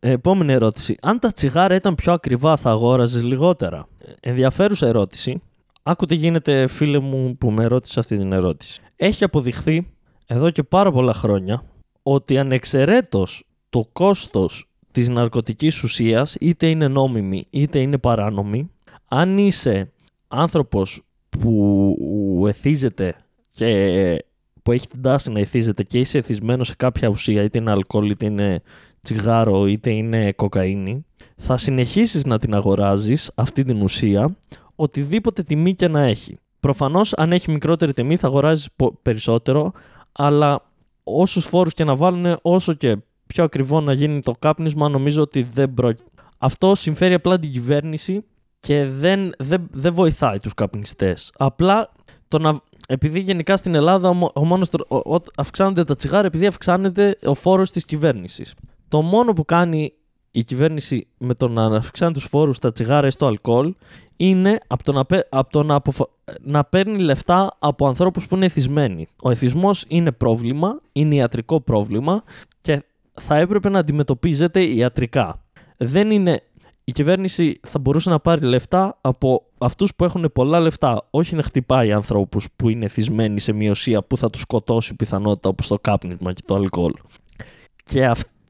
Ε, επόμενη ερώτηση. Αν τα τσιγάρα ήταν πιο ακριβά, θα αγόραζες λιγότερα; Ε, ενδιαφέρουσα ερώτηση. Άκου τι γίνεται, φίλε μου, που με ρώτησε αυτή την ερώτηση. Έχει αποδειχθεί εδώ και πάρα πολλά χρόνια ότι ανεξαιρέτως το κόστος της ναρκωτικής ουσίας είτε είναι νόμιμη είτε είναι παράνομη αν είσαι άνθρωπος που εθίζεται και που έχει την τάση να εθίζεται και είσαι εθισμένος σε κάποια ουσία είτε είναι αλκοόλ είτε είναι τσιγάρο είτε είναι κοκαίνη θα συνεχίσεις να την αγοράζεις αυτή την ουσία οτιδήποτε τιμή και να έχει. Προφανώς αν έχει μικρότερη τιμή θα αγοράζεις περισσότερο αλλά όσους φόρους και να βάλουν όσο και πιο ακριβό να γίνει το κάπνισμα νομίζω ότι δεν πρόκειται. Αυτό συμφέρει απλά την κυβέρνηση και δεν, δεν, δεν βοηθάει τους καπνιστές. Απλά το να, επειδή γενικά στην Ελλάδα ο, ο μόνος, ο, αυξάνονται τα τσιγάρα επειδή αυξάνεται ο φόρος της κυβέρνησης. Το μόνο που κάνει η κυβέρνηση με το να αυξάνει τους φόρους στα τσιγάρα ή στο αλκοόλ είναι από το, να, από το να, να παίρνει λεφτά από ανθρώπους που είναι εθισμένοι. Ο εθισμός είναι πρόβλημα, είναι ιατρικό πρόβλημα και θα έπρεπε να αντιμετωπίζεται ιατρικά. Δεν είναι η κυβέρνηση θα μπορούσε να πάρει λεφτά από αυτούς που έχουν πολλά λεφτά, όχι να χτυπάει ανθρώπους που είναι θυσμένοι σε μειωσία που θα τους σκοτώσει πιθανότητα όπως το κάπνισμα και το αλκοόλ. Και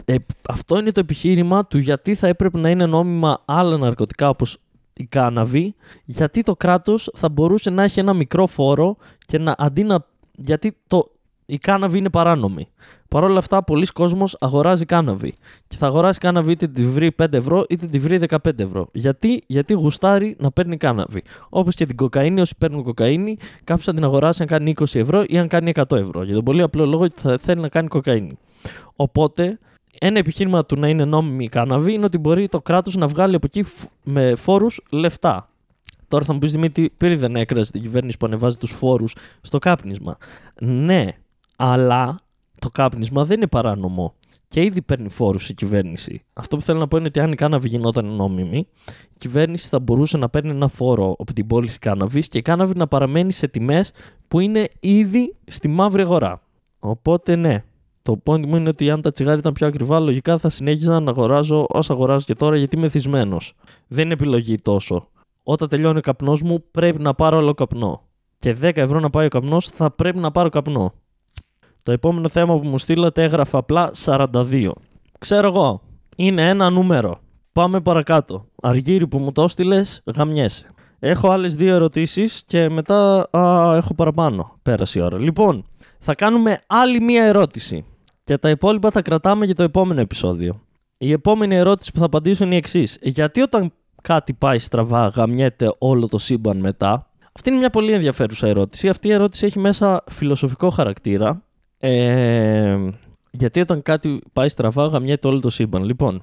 ε, αυτό είναι το επιχείρημα του γιατί θα έπρεπε να είναι νόμιμα άλλα ναρκωτικά όπως η κάναβη, γιατί το κράτος θα μπορούσε να έχει ένα μικρό φόρο και να αντί να... Γιατί το, η κάναβη είναι παράνομη. Παρ' όλα αυτά, πολλοί κόσμος αγοράζει κάναβη. Και θα αγοράσει κάναβη είτε τη βρει 5 ευρώ είτε τη βρει 15 ευρώ. Γιατί, Γιατί γουστάρει να παίρνει κάναβη. Όπως και την κοκαίνη, όσοι παίρνουν κοκαίνη, κάποιος θα την αγοράσει αν κάνει 20 ευρώ ή αν κάνει 100 ευρώ. Για τον πολύ απλό λόγο ότι θα θέλει να κάνει κοκαίνη. Οπότε, ένα επιχείρημα του να είναι νόμιμη η κάναβη είναι ότι μπορεί το κράτος να βγάλει από εκεί με φόρους λεφτά. Τώρα θα μου πεις Δημήτρη, πήρε δεν έκραζε την κυβέρνηση που ανεβάζει τους φόρους στο κάπνισμα. Ναι, αλλά το κάπνισμα δεν είναι παράνομο. Και ήδη παίρνει φόρους η κυβέρνηση. Αυτό που θέλω να πω είναι ότι αν η κάναβη γινόταν νόμιμη, η κυβέρνηση θα μπορούσε να παίρνει ένα φόρο από την πώληση κάναβης και η κάναβη να παραμένει σε τιμές που είναι ήδη στη μαύρη αγορά. Οπότε ναι, το point μου είναι ότι αν τα τσιγάρια ήταν πιο ακριβά, λογικά θα συνέχιζα να αγοράζω όσα αγοράζω και τώρα γιατί είμαι θυσμένος. Δεν είναι επιλογή τόσο. Όταν τελειώνει ο καπνός μου, πρέπει να πάρω άλλο καπνό. Και 10 ευρώ να πάει ο καπνός, θα πρέπει να πάρω καπνό. Το επόμενο θέμα που μου στείλατε έγραφε απλά 42. Ξέρω εγώ. Είναι ένα νούμερο. Πάμε παρακάτω. Αργύρι που μου το έστειλες, γαμιέσαι. Έχω άλλες δύο ερωτήσεις και μετά α, έχω παραπάνω. Πέρασε η ώρα. Λοιπόν, θα κάνουμε άλλη μία ερώτηση. Και τα υπόλοιπα θα κρατάμε για το επόμενο επεισόδιο. Η επόμενη ερώτηση που θα απαντήσω είναι η εξής. Γιατί όταν κάτι πάει στραβά, γαμιέται όλο το σύμπαν μετά; Αυτή είναι μια πολύ ενδιαφέρουσα ερώτηση. Αυτή η ερώτηση έχει μέσα φιλοσοφικό χαρακτήρα ε, γιατί όταν κάτι πάει στραβά, γαμιέται όλο το σύμπαν. Λοιπόν,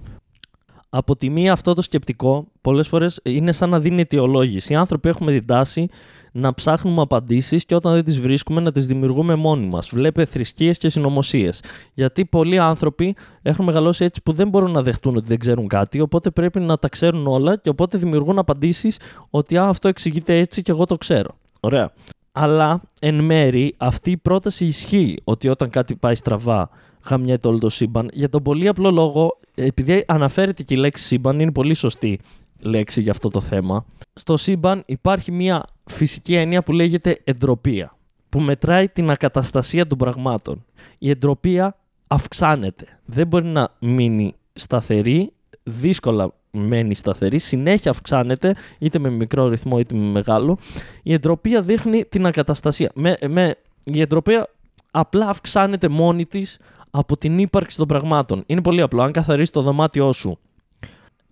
από τη μία αυτό το σκεπτικό πολλές φορές είναι σαν να δίνει αιτιολόγηση. Οι άνθρωποι έχουμε την τάση να ψάχνουμε απαντήσεις και όταν δεν τις βρίσκουμε να τις δημιουργούμε μόνοι μας. Βλέπε θρησκείες και συνωμοσίες. Γιατί πολλοί άνθρωποι έχουν μεγαλώσει έτσι που δεν μπορούν να δεχτούν ότι δεν ξέρουν κάτι, οπότε πρέπει να τα ξέρουν όλα και οπότε δημιουργούν απαντήσεις ότι α, αυτό εξηγείται έτσι και εγώ το ξέρω. Ωραία. Αλλά εν μέρη αυτή η πρόταση ισχύει ότι όταν κάτι πάει στραβά γαμιέται όλο το σύμπαν. Για τον πολύ απλό λόγο, επειδή αναφέρεται και η λέξη σύμπαν, είναι πολύ σωστή λέξη για αυτό το θέμα. Στο σύμπαν υπάρχει μια φυσική έννοια που λέγεται εντροπία, που μετράει την ακαταστασία των πραγμάτων. Η εντροπία αυξάνεται. Δεν μπορεί να μείνει σταθερή, δύσκολα μένει σταθερή, συνέχεια αυξάνεται, είτε με μικρό ρυθμό είτε με μεγάλο. Η εντροπία δείχνει την ακαταστασία. Με, με, η εντροπία απλά αυξάνεται μόνη της από την ύπαρξη των πραγμάτων. Είναι πολύ απλό. Αν καθαρίσει το δωμάτιό σου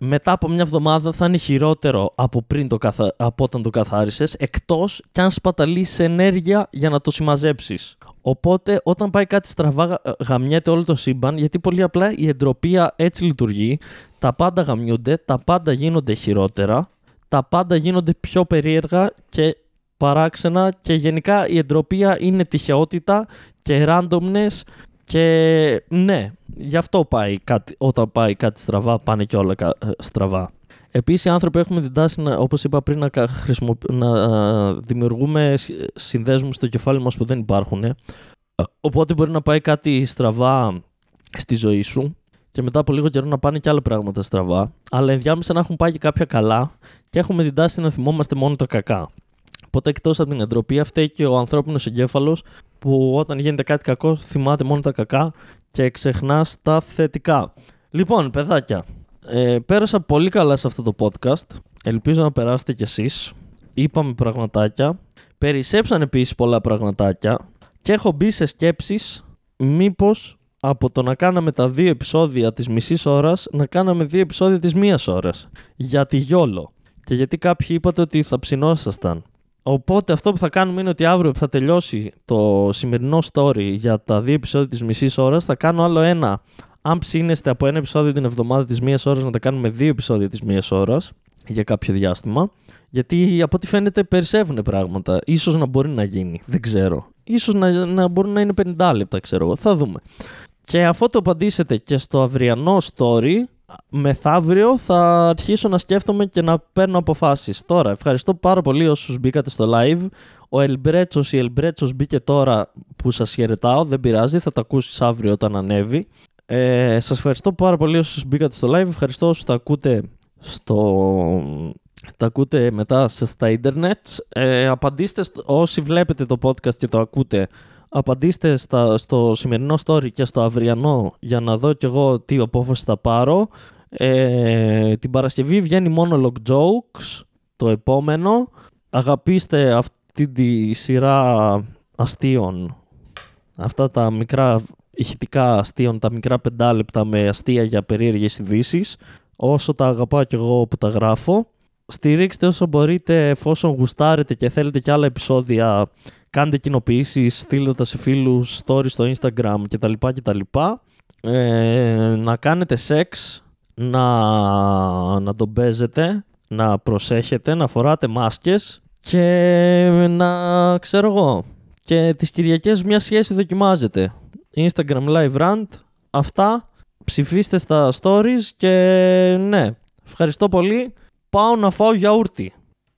μετά από μια εβδομάδα θα είναι χειρότερο από, πριν το καθα... από όταν το καθάρισες, εκτός κι αν σπαταλήσεις ενέργεια για να το συμμαζέψεις. Οπότε όταν πάει κάτι στραβά γαμιέται όλο το σύμπαν γιατί πολύ απλά η εντροπία έτσι λειτουργεί. Τα πάντα γαμιούνται, τα πάντα γίνονται χειρότερα, τα πάντα γίνονται πιο περίεργα και παράξενα και γενικά η εντροπία είναι τυχαιότητα και randomness και ναι, γι' αυτό πάει κάτι, όταν πάει κάτι στραβά πάνε και όλα ε, στραβά. Επίσης, οι άνθρωποι έχουμε την τάση, όπως είπα πριν, να, να δημιουργούμε συνδέσμους στο κεφάλι μας που δεν υπάρχουν. Οπότε μπορεί να πάει κάτι στραβά στη ζωή σου και μετά από λίγο καιρό να πάνε και άλλα πράγματα στραβά. Αλλά ενδιάμεσα να έχουν πάει και κάποια καλά και έχουμε την τάση να θυμόμαστε μόνο τα κακά. Οπότε εκτός από την εντροπή, φταίει και ο ανθρώπινος εγκέφαλος που όταν γίνεται κάτι κακό θυμάται μόνο τα κακά και ξεχνάς τα θετικά. Λοιπόν, παιδάκια, ε, πέρασα πολύ καλά σε αυτό το podcast. Ελπίζω να περάσετε κι εσείς. Είπαμε πραγματάκια. Περισσέψαν επίσης πολλά πραγματάκια. Και έχω μπει σε σκέψεις μήπως από το να κάναμε τα δύο επεισόδια της μισής ώρας να κάναμε δύο επεισόδια της μίας ώρας. Για τη γιόλο. Και γιατί κάποιοι είπατε ότι θα ψινόσασταν. Οπότε αυτό που θα κάνουμε είναι ότι αύριο που θα τελειώσει το σημερινό story για τα δύο επεισόδια της μισής ώρας θα κάνω άλλο ένα. Αν ψήνεστε από ένα επεισόδιο την εβδομάδα της μίας ώρας να τα κάνουμε δύο επεισόδια της μίας ώρας για κάποιο διάστημα. Γιατί από ό,τι φαίνεται περισσεύουν πράγματα. Ίσως να μπορεί να γίνει. Δεν ξέρω. Ίσως να, να μπορεί να είναι 50 λεπτά, ξέρω εγώ. Θα δούμε. Και αφού το απαντήσετε και στο αυριανό story, μεθαύριο θα αρχίσω να σκέφτομαι και να παίρνω αποφάσεις. Τώρα, ευχαριστώ πάρα πολύ όσους μπήκατε στο live. Ο Ελμπρέτσος ή Ελμπρέτσος μπήκε τώρα που σας χαιρετάω, δεν πειράζει, θα το ακούσεις αύριο όταν ανέβει. Ε, σας ευχαριστώ πάρα πολύ όσους μπήκατε στο live, ευχαριστώ όσους τα ακούτε στο... Τα ακούτε μετά στα ίντερνετς. Ε, απαντήστε όσοι βλέπετε το podcast και το ακούτε απαντήστε στα, στο σημερινό story και στο αυριανό για να δω κι εγώ τι απόφαση θα πάρω. Ε, την Παρασκευή βγαίνει Monologue Jokes, το επόμενο. Αγαπήστε αυτή τη σειρά αστείων, αυτά τα μικρά ηχητικά αστείων, τα μικρά πεντάλεπτα με αστεία για περίεργες ειδήσεις, όσο τα αγαπάω κι εγώ που τα γράφω. Στηρίξτε όσο μπορείτε εφόσον γουστάρετε και θέλετε κι άλλα επεισόδια κάντε κοινοποιήσεις, στείλτε τα σε φίλους, stories στο Instagram κτλ. κτλ. Ε, να κάνετε σεξ, να, να τον παίζετε, να προσέχετε, να φοράτε μάσκες και να ξέρω εγώ. Και τις Κυριακές μια σχέση δοκιμάζετε. Instagram Live Rant, αυτά. Ψηφίστε στα stories και ναι, ευχαριστώ πολύ. Πάω να φάω γιαούρτι.